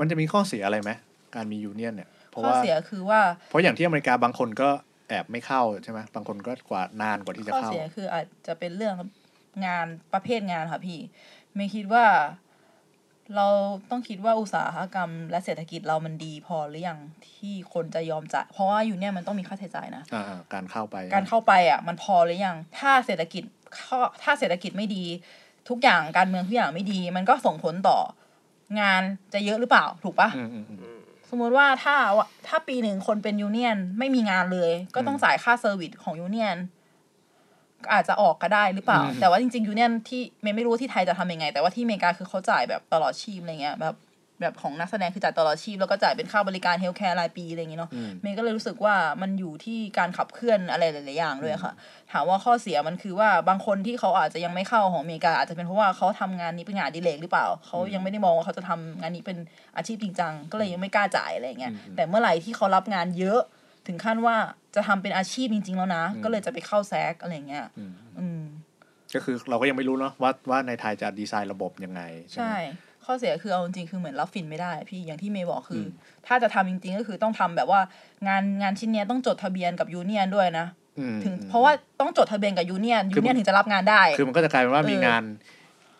มันจะมีข้อเสียอะไรไหมการมียูเนียนเนี่ยเพราะข้อว่าเสียคือว่า เพราะอย่างที่อเมริกาบางคนก็แอบไม่เข้าใช่ไหมบางคนก็กว่านานกว่าที่จะข้อเข้าเสียคืออาจจะเป็นเรื่องงานประเภทงานค่ะพี่ ไม่คิดว่า เราต้องคิดว่าอุตสาหกรรม และเศรษฐกิจเรามันดีพอหรือยังที่คนจะยอมจ่ายเพราะว่าอยู่เนี่ยมันต้องมีค่าใช้จ่ายนะอ่าๆการเข้าไป การเข้าไปอะ มันพอหรือยัง ถ้าเศรษฐกิจ ข้อถ้าเศรษฐกิจไม่ดี ทุกอย่างการเมืองทุกอย่างไม่ดี มันก็ส่งผลต่องานจะเยอะหรือเปล่าถูกปะอืมอืมอืมสมมุติว่าถ้าถ้าปีหนึ่งคนเป็น union ไม่มีงานเลย ก็ต้องจ่ายค่า service ของ union ก็อาจจะออกก็ได้หรือเปล่า แต่ว่าจริงๆ union ที่เมย์ไม่รู้ที่ไทยจะทำยังไง แต่ว่าที่อเมริกาคือเขาจ่ายแบบตลอดชีพอะไรเงี้ยแบบ แบบของนักแสดงคือจ่ายตลอดชีพ แล้วก็จ่ายเป็นค่าบริการ healthcare รายปีอะไรอย่างเงี้ยเนาะอืมเมย์ก็เลยรู้สึกว่ามันอยู่ที่การขับเคลื่อนอะไรหลาย ๆ อย่างด้วยค่ะ ถามว่าข้อเสียมันคือว่าบางคนที่เขาอาจจะยังไม่เข้าของอเมริกาอาจจะเป็นเพราะว่าเขาทำงานนี้เป็นงานอดิเลกหรือเปล่าเขายังไม่ได้มองว่าเขาจะทำงานนี้เป็นอาชีพจริงจังก็เลยยังไม่กล้าจ่ายอะไรอย่างเงี้ยแต่เมื่อไหร่ที่เขารับงานเยอะถึงขั้นว่าจะทำเป็นอาชีพจริง ๆ แล้วนะ ก็เลยจะไปเข้า SAG อะไรอย่างเงี้ยอืมอืมก็คือเราก็ยังไม่รู้เนาะว่าว่าในไทยจะดีไซน์ระบบยังไง ใช่ไหมใช่ ข้อเสียคือเอาจริงๆคือเหมือนรับฟินไม่ได้พี่อย่างที่เมย์บอกคืออมถ้าจะทำจริง ๆ ก็คือต้องทำแบบว่างานงานชิ้นเนี้ยต้องจดทะเบียนกับ union ด้วยนะอืมถึงเพราะว่าต้องจดทะเบียนกับ union คือ union ถึงจะรับงานได้ คือมันก็จะกลายเป็นว่าเออมีงาน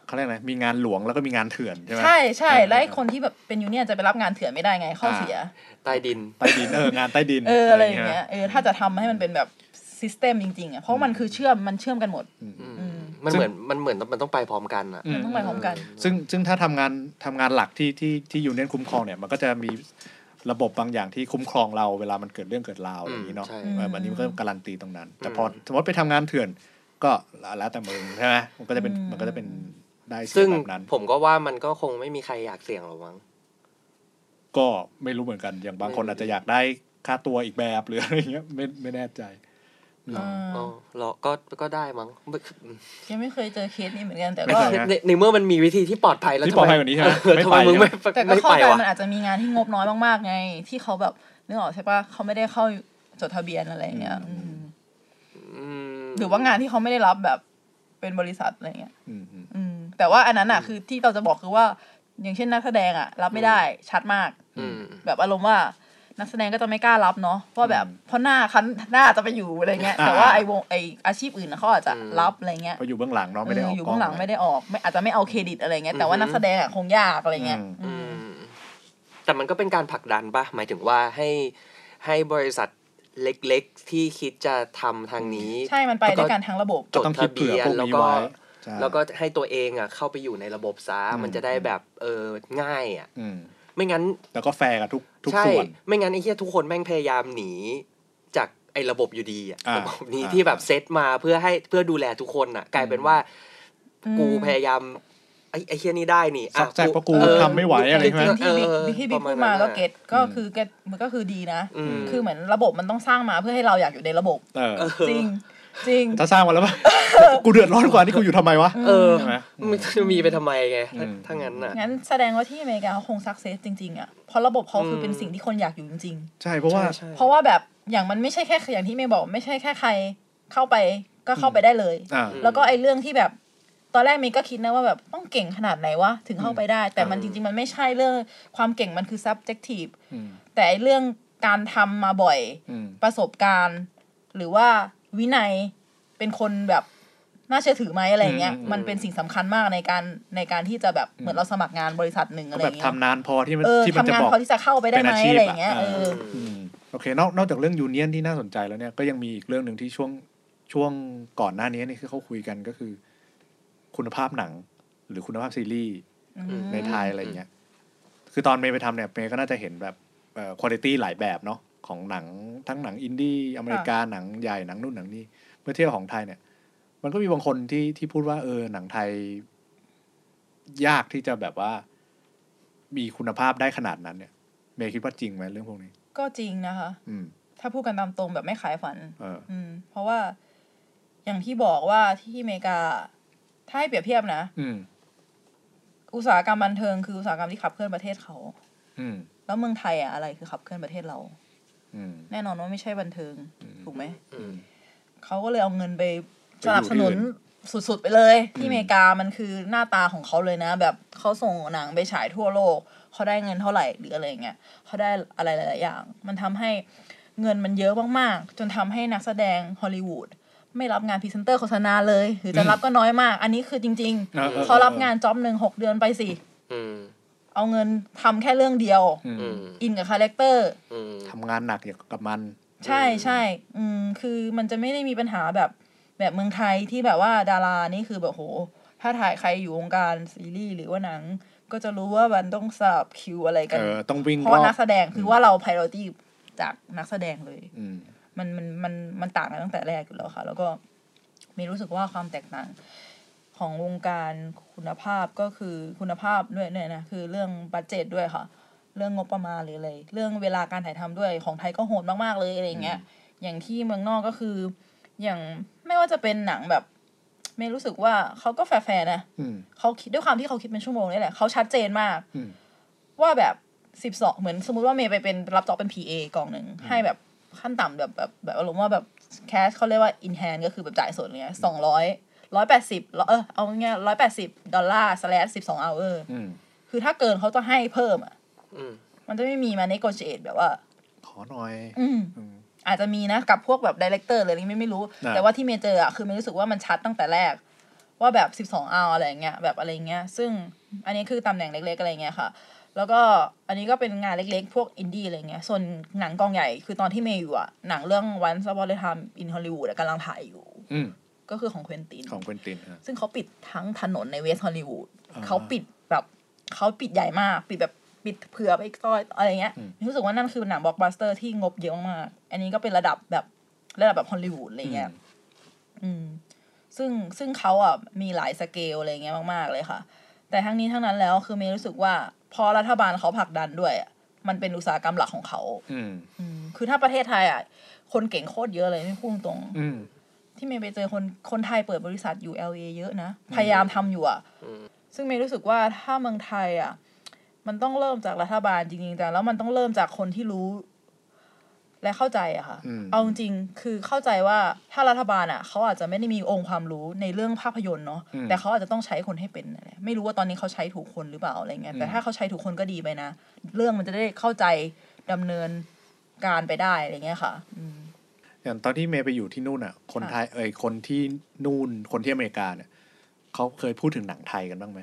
เขาเรียกอะไรมีงานหลวงแล้วก็มีงานเถื่อนใช่ไหมใช่ใช่เออและไอ้คนที่แบบเป็น union จะไปรับงานเถื่อนไม่ได้ไงข้อเสียใต้ดินใต้ดินเอองานใต้ดินเอออะไรอย่างเงี้ยเออถ้าจะทำให้มันเป็นแบบ system จริงๆอะเพราะมันคือเชื่อมมันเชื่อมกันหมดอืมอืมมันเหมือนมันเหมือนมันต้องไปพร้อมกันอะอืมันต้องไปพร้อมกัน ซึ่งซึ่งถ้าทำงานทำงานหลักที่ที่ที่ยูเนียนคุ้มครองเนี่ยมันก็จะมีระบบบางอย่างที่คุ้มครองเราเวลามันเกิดเรื่องเกิดราวอะไรอย่างนี้เนาะใช่เอออันนี้มันก็การันตีตรงนั้น แต่อืมพอสมมติไปทำงานเถื่อนก็แล้วแต่มึงใช่ไหมมันก็จะเป็นอืมมันก็จะเป็นได้เสีซึ่ยงแบบนั้นผมก็ว่ามันก็คงไม่มีใครอยากเสี่ยงหรอกมั้งก็ไม่รู้เหมือนกันอย่างบางคนอาจจะอยากได้ค่าตัวอีกแบบหรืออะไรเงี้ยไม่ไม่แน่ใจ อืมอ่าอ๋อเหรอก็ก็ได้มั้งไม่ยังไม่เคยเจอเคสนี้เหมือนกันแต่ไม่ก็เคยในในเมื่อมันมีวิธีที่ปลอดภัยแล้วที่ปลอดภัยกว่านี้ใช่ไหมเออไม่ทำไปไมมึงไม่แต่ก็ไม่เข้าไปใจวะมันอาจจะมีงานที่งบน้อยมากๆไง ที่เขาแบบนึกออกใช่ปะเขาไม่ได้เข้าจดทะเบียนอะไรอย่างเงี้ยอืมอืมหรือว่างานที่เขาไม่ได้รับแบบเป็นบริษัทอะไรเงี้ยอืมอืมอืมแต่ว่าอันนั้นอะคือที่เราจะบอกคือว่า อย่างเช่นนักแสดงอะ รับไม่ได้ชัดมากอืมแบบอารมณ์ว่า นักแสดงก็จะไม่กล้ารับเนาะเพราะแบบเพราะหน้าคันหน้าจะไปอยู่อะไรเงี้ยแต่ว่าไอวงไออาชีพอื่นน่ะเขาอาจจะรับอะไรเงี้ยเพราะอยู่เบื้องหลังเนาะไม่ได้ออกเอยู่เบื้องหลังไม่ได้ออกไม่อาจจะไม่เอาเครดิตอะไรเงี้ยแต่ว่านักแสดงอะคงยากอะไรเงี้ยอืมอือืมมแต่มันก็เป็นการผลักดันปะหมายถึงว่าให้ให้บริษัทเล็กๆ ที่คิดจะทำทางนี้ ใช่มันไปด้วยกันทั้งระบบจดต้องคิดทะเผื่เบีอยนพวกแล้วนี้ก็ไว้ใช่แล้วก็ให้ตัวเองอะเข้าไปอยู่ในระบบซะอืมมันจะได้แบบเออง่ายอะอืม ไม่งั้น แล้วก็แฟร์กับทุกทุกใช่ส่วนไม่งั้นไอ้เหี้ยทุกคนแม่งพยายามหนี จากไอ้ระบบอยู่ดีอะอ่าระบบนี้อ่าที่แบบเซตมาเพื่อให้เพื่อดูแลทุกคนอะกลายเป็นว่าอืมกูพยายามไอ้ไอ้เหี้ยนี่ได้นี่ซอกแซกเพราะกูเออทำไม่ไหวอะไรจริใช่ไหมงๆที่บิ๊กเออที่บิ๊กประมาณพูดมานั้นก็น่ะเก็ตก็อืมคือเก็ตมันก็คือดีนะอืมคือเหมือนระบบมันต้องสร้างมาเพื่อให้เราอยากอยู่ในระบบเออจริง จริงถ้าสร้างมาแล้วป่ะกูเดือดร้อนกว่านี่กูอยู่ทำไมวะเออใช่ไหมมันจะมีไปทำไมไงอืมถ้างั้นน่ะงั้นแสดงว่าที่อเมริกาเขาคงสักเซสจริงๆอะเพราะระบบเขาคือเป็นสิ่งที่คนอยากอยู่จริงใช่เพราะว่าใช่ๆเพราะว่าแบบอย่างมันไม่ใช่แค่อย่างที่เมย์บอก ไม่ใช่แค่ใครเข้าไปก็เข้าไปได้เลยอ่าแล้วก็ไอ้เรื่องที่แบบตอนแรกเมย์ก็คิดนะว่าแบบต้องเก่งขนาดไหนวะถึงเข้าไปได้ แต่มันอืจมริง ๆ มันไม่ใช่เรื่องความเก่งมันคือ subjective อืมแต่ไอ้เรื่องการทำมาบ่อยอืมประสบการณ์ หรือว่า วินัยเป็นคนแบบน่าเชื่อถือไหมอะไรเงี้ยอืมมันเป็นสิ่งสำคัญมากในการในการที่จะแบบเหมือนเราสมัครงานบริษัทหนึ่งก็อะไรแบบเงี้ยทำนานพอที่มันเออที่มันทำจะงานบอกพอที่จะเข้าไปได้ไหมเป็นอาชีพอะไรเงี้ยอะเอออืมโอเคนอกนอกจากเรื่อง union ที่น่าสนใจแล้วเนี่ยก็ยังมีอีกเรื่องหนึ่งที่ช่วงช่วงก่อนหน้านี้นี่คือเขาคุยกันก็คือ คุณภาพหนัง หรือคุณภาพซีรีส์อืมในไทยอะไรเงี้ย คือตอนเมย์ไปทำเนี่ยเมย์ก็น่าจะเห็นแบบเอ่อคุณภาพหลายแบบเนาะ ของหนังทั้งหนังอินดี้อเมริกาหนังใหญ่หนังนู่นหนังนี่เมื่อเทียบกับของไทยเนี่ย มันก็มีบางคนที่ที่พูดว่าเออหนังไทย ยากที่จะแบบว่า มีคุณภาพได้ขนาดนั้นเนี่ยเมย์คิดว่าจริงไหมเรื่องพวกนี้ ก็จริงนะคะ อืม ถ้าพูดกันตามตรงแบบไม่ขายฝัน เออ อืม เพราะว่าอย่างที่บอกว่าที่อเมริกา ถ้าให้เปรียบเทียบนะ อืม อุตสาหกรรมบันเทิงคืออุตสาหกรรมที่ขับเคลื่อนประเทศเขา อืม แล้วเมืองไทยอะอะไรคือขับเคลื่อนประเทศเราอืม แน่นอนว่าไม่ใช่บันเทิง ถูกไหมอืมเขาก็เลยเอาเงินไปไปสนับสนุนอยู่ที่สุดๆไปเลย ที่อืมอเมริกามันคือหน้าตาของเขาเลยนะ แบบเขาส่งหนังไปฉายทั่วโลกเขาได้เงินเท่าไหร่หรืออะไรเงี้ยเขาได้อะไรหลายๆอย่าง มันทำให้เงินมันเยอะมากๆ จนทำให้นักแสดงฮอลลีวูดไม่รับงานพรีเซนเตอร์โฆษณาเลย หรือจะรับก็น้อยมาก อันนี้คือจริงออออๆเขารับงาน job หนึ่งหกเดือนไปสิอืม เอาเงินทำแค่เรื่องเดียวอืมอืมอินกับ character อืมทำงานหนักเกี่ยวกับมัน ใช่ใช่อืมคือมันจะไม่ได้มีปัญหาแบบแบบเมืองไทยที่แบบว่าดารานี่คือแบบโห ถ้าถ่ายใครอยู่วงการซีรีส์หรือว่าหนัง ก็จะรู้ว่ามันต้องสลับคิวอะไรกันเออต้องวิ่งเพราะว่าอบนักแสดงคือว่าเรา priority จากนักแสดงเลยอืมมันมันมันมันต่างกันตั้งแต่แรกอยู่แล้วค่ะ แล้วก็มีรู้สึกว่าความแตกต่าง ของวงการคุณภาพก็คือคุณภาพด้วยเนี่ยนะคือเรื่องบัตเจตด้วยค่ะ เรื่องงบประมาณหรืออะไรเรื่องเวลาการถ่ายทำด้วยของไทยก็โหดมากๆเลยอะไรอย่างเงี้ยอย่างที่เมืองนอกก็คือ อย่างไม่ว่าจะเป็นหนังแบบไม่รู้สึกว่าเขาก็แฟร์ๆนะอืมเขาคิดด้วยความที่เขาคิดเป็นชั่วโมงนี่แหละเขาชัดเจนมากอืมว่าแบบสิบสองเหมือนสมมติว่าเมย์ไปเป็นรับจ็อบเป็น PA กล่องหนึ่งให้แบบขั้นต่ำแบบแบบแบบอารมณ์ว่าแบบcash เขาเรียกว่า in hand ก็คือแบบจ่ายสดเงี้ยสองร้อย ร้อยแปดสิบเออเอาเงี้ยร้อยแปดสิบดอลลาร์ slash สิบสอง hour อืมคือถ้าเกินเขาจะให้เพิ่มอะอืมมันจะไม่มีมา negotiate แบบว่า ขอหน่อยอืมอืมอาจจะมีนะกับพวกแบบ director อะไรนี้ไม่ไม่รู้อ่าแต่ว่าที่เมย์เจออะคือเมย์รู้สึกว่ามันชัดตั้งแต่แรก ว่าแบบสิบสองเอาอะไรเงี้ยแบบอะไรเงี้ย ซึ่งอันนี้คือตำแหน่งเล็ก ๆ อะไรเงี้ยค่ะ แล้วก็อันนี้ก็เป็นงานเล็กๆ พวกอินดี้อะไรเงี้ย ส่วนหนังกองใหญ่คือตอนที่เมย์อยู่อะหนังเรื่อง Once Upon a Time in Hollywood อะกำลังถ่ายอยู่อืม ก็คือของเควนติน ของเควนตินอะซึ่งเขาปิดทั้งถนนในเวสต์ฮอลลีวูดอ่าเขาปิดแบบเขาปิดใหญ่มาก ปิดแบบปิดเผื่อไปอีกซอยอะไรเงี้ยอืมรู้สึกว่านั่นคือหนังบล็อกบัสเตอร์ที่งบเยอะมากอันนี้ก็เป็นระดับแบบระดับแบบฮอลลีวูดอะไรเงี้ยอืม ซึ่งซึ่งเขาอะมีหลายสเกลอะไรเงี้ยมาก ๆ เลยค่ะ แต่ทั้งนี้ทั้งนั้นแล้วคือเมย์รู้สึกว่าพอรัฐบาลเขาผลักดันด้วยอะมันเป็นอุตสาหกรรมหลักของเขาอืมอืมคือถ้าประเทศไทยอะคนเก่งโคตรเยอะเลยไม่พูดตรงอืม ที่เมย์ไปเจอคนคนไทยเปิดบริษัทอยู่ LA เยอะนะ พยายามทำอยู่อะอืมซึ่งเมย์รู้สึกว่าถ้าเมืองไทยอะ มันต้องเริ่มจากรัฐบาลจริงๆแต่แล้วมันต้องเริ่มจากคนที่รู้ และเข้าใจอะค่ะอืมเอาจริงๆคือเข้าใจว่าถ้ารัฐบาลอะเขาอาจจะไม่ได้มีองค์ความรู้ในเรื่องภาพยนตร์เนาะอืมแต่เขาอาจจะต้องใช้คนให้เป็นนั่นแหละไม่รู้ว่าตอนนี้เขาใช้ถูกคนหรือเปล่าอะไรเงี้ยแต่อืมถ้าเขาใช้ถูกคนก็ดีไปนะเรื่องมันจะได้เข้าใจดำเนินการไปได้อะไรเงี้ยค่ะ อืม อย่างตอนที่เมย์ไปอยู่ที่นู่นอะ คนค่ะไทยเอ่ยคนที่นู่นคนที่อเมริกาเนี่ยเขาเคยพูดถึงหนังไทยกันบ้างไหม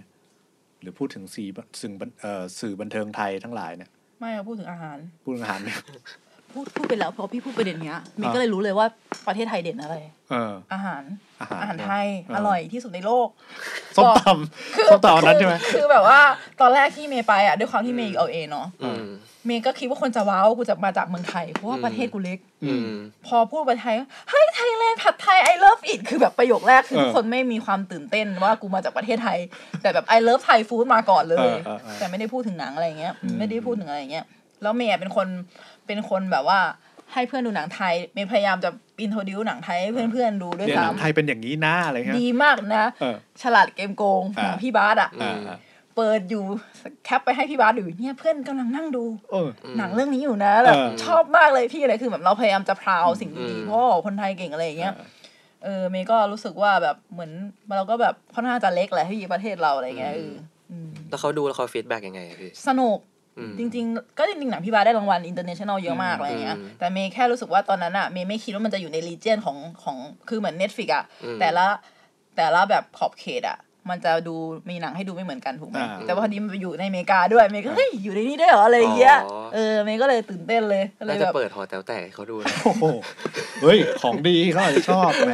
หรือพูดถึงสื่อสื่อบันเอ่อสื่อบันเทิงไทยทั้งหลายเนี่ย ไม่เอาพูดถึงอาหาร พูดถึงอาหารเนี่ยพูดพูดไปแล้วเพราะพี่พูดประเด็นเนี้ยเมย์ก็เลยรู้เลยว่าประเทศไทยเด่นอะไรเอออาหารอาหารอาหารไทยเอออร่อยที่สุดในโลกส้มตคือำส้มตำอันนั้นใช่ไหมคือคือแบบว่าตอนแรกที่เมย์ไปอะด้วยความที่เมย์อยู่เอาเอเนาะอืม เมย์ก็คิดว่าคนจะว้าวกูจะมาจากเมืองไทย เพราะว่าประเทศกูเล็กอืมพอพูดไปไทยเฮ้ยไทยแลนด์ผัดไทย I love it คือแบบประโยคแรกคือเออทุกคนไม่มีความตื่นเต้นว่ากูมาจากประเทศไทย แต่แบบ I love Thai food มาก่อนเลยเออเออเออแต่ไม่ได้พูดถึงหนังอะไรเงี้ยอืมไม่ได้พูดถึงอะไรเงี้ยแล้วเมย์เป็นคนเป็นคนแบบว่าให้เพื่อนดูหนังไทยเมย์พยายามจะintroduce หนังไทยให้เพื่อนๆดูด้วยเนี่ยหนังไทยำยเป็นอย่างนี้นะอะไรเงี้ยดีมากนะเออฉลาดเกมส์โกงอ่าหนังพี่บาสอะอ่าอ่า เปิดอยู่ cap ไปให้พี่บาสดูเนี่ยเพื่อนกำลังนั่งดูเออหนังเรื่องนี้อยู่นะแบบเออชอบมากเลยพี่อะไรคือแบบเราพยายามจะ proud สิ่งดีๆอืมเพราะว่าคนไทยเก่งอะไรอย่างเงี้ยเออเมย์ก็รู้สึกว่าแบบเหมือนเราก็แบบค่อนข้างจะเล็กแหละที่ประเทศเราอะไรเงี้ยเอออืมแล้วเขาดูแล้วเขา feedback ยังไงอะพี่สนุกอืมจริง ๆ ก็จริงๆหนังพี่บาสได้รางวัล international เยอะมากอืมอะไรเงี้ยอืมแต่เมย์แค่รู้สึกว่าตอนนั้นอะเมย์ไม่คิดว่ามันจะอยู่ใน region ของของคือเหมือน Netflix อะอืมแต่ละแต่ละแบบขอบเขตอะ มันจะดูมีหนังให้ดูไม่เหมือนกันถูกไหมอ่าแต่ว่าพอดีมันไปอยู่ในอเมริกาด้วยเมย์ก็เฮ้ยอยู่ในนี้ด้วยเหรออะไรอย่างเงี้ยอ๋อเออเมย์ก็เลยตื่นเต้นเลยก็เลน่าจะแบบเปิดหอแต๋วแตกให้เขาดูนะโอ้โหเฮ้ยของดีเขาอาจจะชอบแหม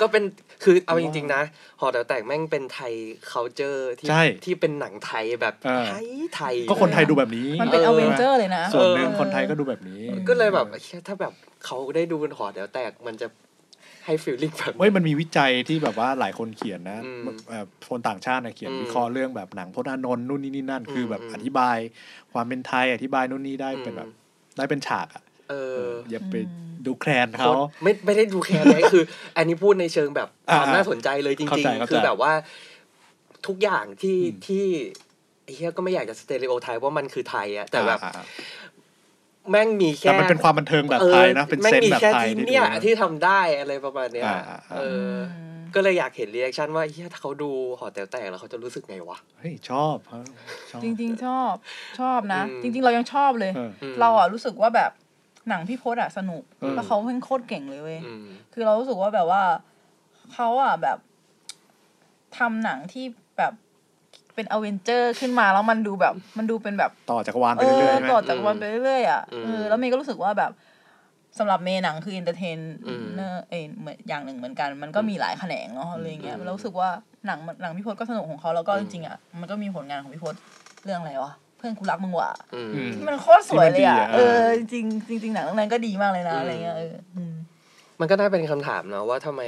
ก็เป็นคือเอาจริงๆนะหอแต๋วแตกแม่งเป็นไทย culture ที่ใช่ที่เป็นหนังไทยแบบเออไทยไทย ก็คนไทยดูแบบนี้มันเป็นเอออเวนเจอร์เลยนะส่วนหนึ่งเออคนไทยก็ดูแบบนี้ ก็เลยแบบเชี่ยถ้าแบบเขาได้ดูเป็นหอแต๋วแตกมันจะ ให้ฟีลลิ่งแบบเฮ้ยมันมีวิจัยที่แบบว่าหลายคนเขียนนะอืมเอ่อคนต่างชาตินะเขียนอืมวิเคราะห์เรื่องแบบหนังพจน์อานนท์นู่นนี่นี่นั่น คือแบบอืมอธิบายความเป็นไทยอธิบายนู่นนี่ได้อืมเป็นแบบได้เป็นฉากอะเอออย่าไปดูแคลนโคเขาตรไม่ไม่ได้ดูแค่นี้คือ อันนี้พูดในเชิงแบบความอ่าน่าสนใจเลยจเข้าริงใจๆเข้าใจคือแบบว่าทุกอย่างที่อืมที่ไอ้เหี้ยก็ไม่อยากจะ stereotype ว่ามันคือไทยอะแต่แบบอ่าอ่า แม่งมีแค่แต่มันเป็นความบันเทิงแบบไทยนะ เป็นแม่ง sense มีแบบแค่ไทยที่ที่เนี่ยดูที่ทำได้อะไรประมาณเนี้ยอ่าอ่าอ่าเอออ ก็เลยอยากเห็น reaction ว่าเหี้ยถ้าเขาดูหอแต๋วแตกแล้วเขาจะรู้สึกไงวะ เฮ้ย ชอบครับชอบจริง ๆ ชอบชอบนะอืมจริง ๆ เรายังชอบเลยเออเราอะรู้สึกว่าแบบหนังพี่พจน์อะสนุกเออแล้วเขาแม่งโคตรเก่งเลยเว้ยอืมคือเรารู้สึกว่าแบบว่าเขาอะแบบทำหนังที่แบบ เป็นอเวนเจอร์ขึ้นมาแล้วมันดูแบบมันดูเป็นแบบต่อจักรวาลไปเรื่อยๆใช่ไหมต่อจักรวาลไปเรื่อยๆอะอืมเออแล้วเมย์ก็รู้สึกว่าแบบสำหรับเมย์หนังคือ entertain อืมเนอร์เอยเหมือนอย่างหนึ่งเหมือนกัน มันก็มีหลายแขนงเนาะอะไรเงี้ยอืมเรารู้สึกว่าหนังหนังพี่พจน์ก็สนุกของเขาแล้วก็จริงๆอะมันก็มีผลงานของพี่พจน์เรื่องอะไรวะเพื่อนกูรักมึงว่ะอืมอืมที่มันโคตรสวยเลยอะที่มันดีอะเออจริงๆจริงๆหนังเรื่องนั้นก็ดีมากเลยนะอืมอะไรเงี้ยเอออืมมันก็น่าเป็นคำถามนะว่าทำไม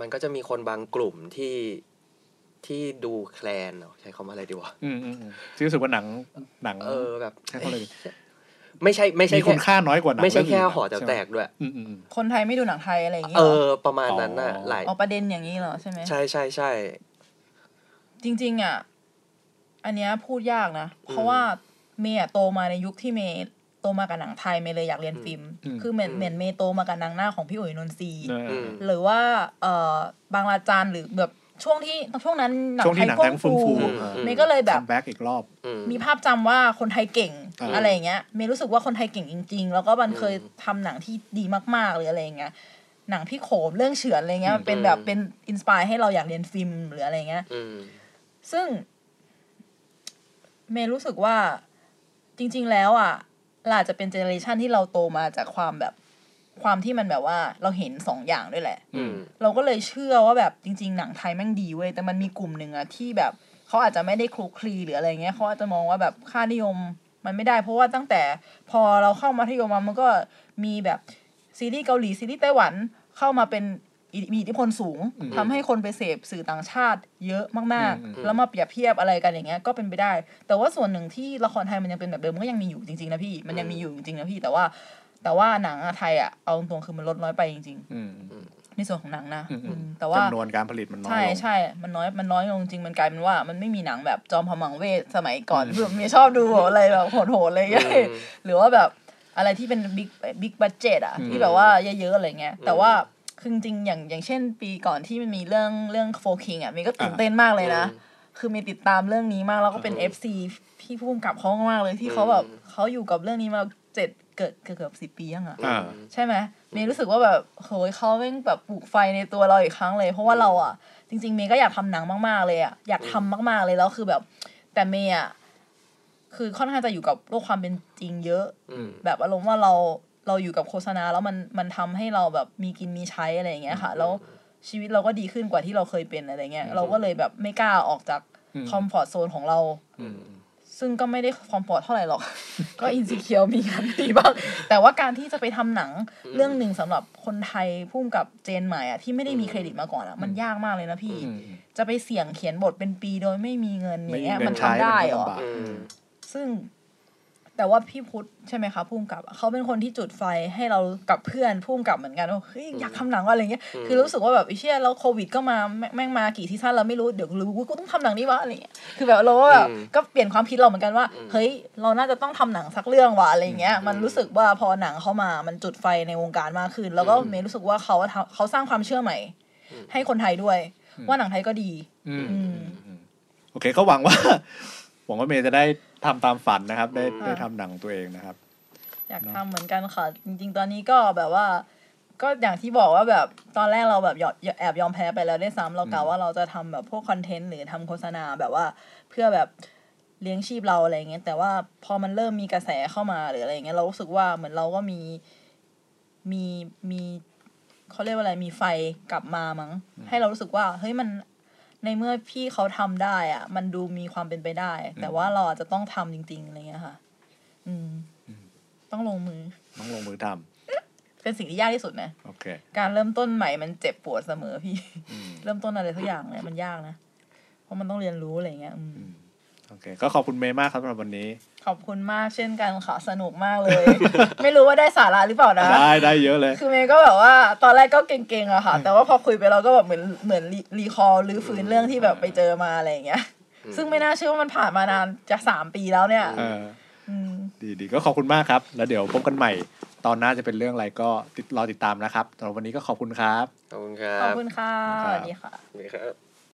มันก็จะมีคนบางกลุ่มที่ ที่ดูแคลนเหรอใช้คำว่าอะไรดีวะอืมอืมอืมที่รู้สึกว่าหนังหนังเออแบบใช้คำอะไรดีไม่ใช่ไม่ใช่มีคุณแค่ค่าน้อยกว่าหนังไม่ใช่แค่เรื่องนหอแต๋วแตกด้วยอืมอืมอืมคนไทยไม่ดูหนังไทยอะไรอย่างเงี้ยเอหรอประมาณนั้นน่ะอ๋อหลายเอาประเด็นอย่างนี้เหรอใช่ไหมใช่ใช่ใช่จริง ๆ อะ อันเนี้ยพูดยากนะ เพราะว่าเมย์อะโตมาในยุคที่เมย์โตมากับหนังไทยเมย์เลยอยากเรียนฟิล์มอืมคือเหมือนเหมือนเมย์โตมากับหนังหน้าของพี่อุ๋ยนนทรีย์เอออืมหรือว่า เอ่อบางระจันหรือแบบ ช่วงที่ช่วงนั้นหนังช่วงไทที่หนังไทยแม่งเฟื่องฟูฟูฟูอืมเมย์ก็เลยแบบคัมแบ็กอีกรอบ อืม มีภาพจำว่าคนไทยเก่งอ่าอะไรอย่างเงี้ยเมย์รู้สึกว่าคนไทยเก่งจริง ๆ แล้วก็มันอืมเคยทำหนังที่ดีมากๆหรืออะไรอย่างเงี้ยหนังพี่โขมเรื่องเฉือนอะไรเงี้ยอืมมันเป็นแบบเป็น inspire ให้เราอยากเรียนฟิล์มหรืออะไรเงี้ย อืม ซึ่ง เมย์รู้สึกว่าจริง ๆ แล้วอะเราอาจจะเป็นเจเนอเรชันที่เราโตมาจากความแบบ ความที่มันแบบว่าเราเห็นสองอย่างด้วยแหละอืมเราก็เลยเชื่อว่าแบบจริง ๆ หนังไทยแม่งดีเว้ยแต่มันมีกลุ่มหนึ่งอะที่แบบเขาอาจจะไม่ได้คลุกคลีหรืออะไรเงี้ยเขาอาจจะมองว่าแบบค่านิยมมันไม่ได้ เพราะว่าตั้งแต่พอเราเข้ามัธยมมามันก็มีแบบซีรีส์เกาหลีซีรีส์ไต้หวันเข้ามาเป็นอิมีอิทธิพลสูงอืมทำให้คนไปเสพสื่อต่างชาติ เยอะมากอืมๆแล้วมาเปรียบเทียบอะไรกันอย่างเงี้ยก็เป็นไปได้ แต่ว่าส่วนหนึ่งที่ละครไทยมันยังเป็นแบบเดิมมันก็ยังมีอยู่จริงๆนะพี่มันยังมีอยู่จริงๆนะพี่แต่ว่า แต่ว่าหนังอะไทยอะเอาตรงๆคือมันลดน้อยไปจริงๆอืมในส่วนของหนังนะอืมอืมอืมแต่ว่าจำนวนการผลิตมันน้อยใช่ลงใช่มันน้อยมันน้อยลงจริงมันกลายเป็นว่ามันไม่มีหนังแบบจอมพลังเวทสมัยก่อนแบบเมย์ชอบดูอะไรแบบโหดๆอะไรเงี้ยอืมหรือว่าแบบอะไรที่เป็น big big budget อะอืมที่แบบว่าเยอะๆอะไรเงี้ยอืมแต่ว่าคือจริงๆอย่างอย่างเช่น ปีก่อนที่มันมีเรื่องเรื่องโฟคิงอะมีก็ตื่นเต้นมากเลยนะ คือมีติดตามเรื่องนี้มากแล้วก็เป็นอืม FC พี่ผู้กำกับเขามากเลยที่เขาแบบอืมเขาอยู่กับเรื่องนี้มาเจ็ด เกิดเกือบเกือบสิบปียังอะอ่า ใช่ไหมเมย์รู้สึกว่าแบบโหยเขาแม่งแบบปลูกไฟในตัวเราอีกครั้งเลย เพราะว่าเราอะ จริง ๆ เมย์ก็อยากทำหนังมาก ๆ เลยอะอยากทำมาก ๆ เลยแล้วคือแบบ แต่เมย์อะคือค่อนข้างจะอยู่กับโลกความเป็นจริงเยอะ อืม แบบอารมณ์ว่าเราเราอยู่กับโฆษณาแล้วมันมันทำให้เราแบบมีกินมีใช้อะไรอย่างเงี้ยค่ะ แล้วชีวิตเราก็ดีขึ้นกว่าที่เราเคยเป็นอะไรเงี้ย เราก็เลยแบบไม่กล้าออกจากอืม comfort zone ของเรา อืม ซึ่งก็ไม่ได้ comfort เท่าไหร่หรอก ก็ insecure มีกันดีบ้าง แต่ว่าการที่จะไปทำหนังเรื่องหนึ่งสำหรับคนไทยพุ่มกับ gen ใหม่อะที่ไม่ได้มีเครดิตมาก่อนอะมันยากมากเลยนะพี่อืมจะไปเสี่ยงเขียนบทเป็นปีโดยไม่มีเงินอไม่ย่างเงี้ยเงิมันนใช้ทำได้เหรอมันก็ลำบากอืมซึ่ง แต่ว่าพี่พุทธใช่ไหมคะพุ่มกับเขาเป็นคนที่จุดไฟให้เรากับเพื่อนพุ่มกับเหมือนกันว่าเฮ้ยอยากทำหนังว่ะอะไรเงี้ยอืมคือรู้สึกว่าแบบไอ้เชี่ยแล้วโควิดก็มาแม่งแม่งมากี่ซีซั่นเราไม่รู้เดี๋ยวรู้กูต้องทำหนังนี้วะอะไรเงี้ยคือแบบเราก็แบบก็เปลี่ยนความคิดเราเหมือนกันว่าเฮ้ยเราน่าจะต้องทำหนังสักเรื่องว่ะอะไรเงี้ยมันรู้สึกว่าพอหนังเข้ามามันจุดไฟในวงการมากขึ้น แล้วก็เมย์รู้สึกว่าเขาทำเขาสร้างความเชื่อใหม่ ให้คนไทยด้วย ว่าหนังไทยก็ดี อืมอืมโอเคก็หวังว่าหวังว่าเมย์จะได้ ทำตามฝันนะครับ ได้อืมได้ทำหนังตัวเองนะครับ อยากทำเหมือนกันค่ะ จริง ๆ ตอนนี้ก็แบบว่า ก็อย่างที่บอกว่าแบบตอนแรกเราแบบยอมแอบยอมแพ้ไปแล้วได้วยซ้ำเรากะว่าเราจะทำแบบพวกคอนเทนต์หรือทำโฆษณาแบบว่าเพื่อแบบเลี้ยงชีพเราอะไรอย่างเงี้ยแต่ว่าพอมันเริ่มมีกระแสเข้ามาหรืออะไรอย่างเงี้ยเรารู้สึกว่าเหมือนเราก็มีมีมีเขาเรียกว่าอะไรมีไฟกลับมามั้ง ให้เรารู้สึกว่าเฮ้ยมัน ในเมื่อพี่เขาทำได้อะมันดูมีความเป็นไปได้ แต่ว่าเราอาจจะต้องทำจริง ๆอะไรเงี้ยค่ะ อืม ต้องลงมือ ต้องลงมือทำเป็นสิ่งที่ยากที่สุดนะโอเคการเริ่มต้นใหม่มันเจ็บปวดเสมอพี่อืมเริ่มต้นอะไรสักอย่างเนี่ยมันยากนะเพราะมันต้องเรียนรู้อะไรเงี้ยอืมโอเค ก็ขอบคุณเมย์มากครับสำหรับวันนี้ ขอบคุณมากเช่นกันค่ะสนุกมากเลย ไม่รู้ว่าได้สาระหรือเปล่านะ ได้ได้เยอะเลย คือเมย์ก็แบบว่า ตอนแรกก็เก่งๆอะค่ะ แต่ว่าพอคุยไปเราก็แบบเหมือนเหมือนรีรีคอร์หรือฟื้นเรื่องที่แบบไปเจอมาอะไรอย่างเงี้ย ซึ่งไม่น่าเชื่อว่ามันผ่านมานานจะสามปีแล้วเนี่ยเอออืมดีดีก็ขอบคุณมากครับ แล้วเดี๋ยวพบกันใหม่ ตอนหน้าจะเป็นเรื่องอะไรก็ติดรอติดตามนะครับสำหรับวันนี้ก็ขอบคุณครับ ขอบคุณครัขอบบคุณค่ะครับสวัสดีค่ะสวัสดีครับ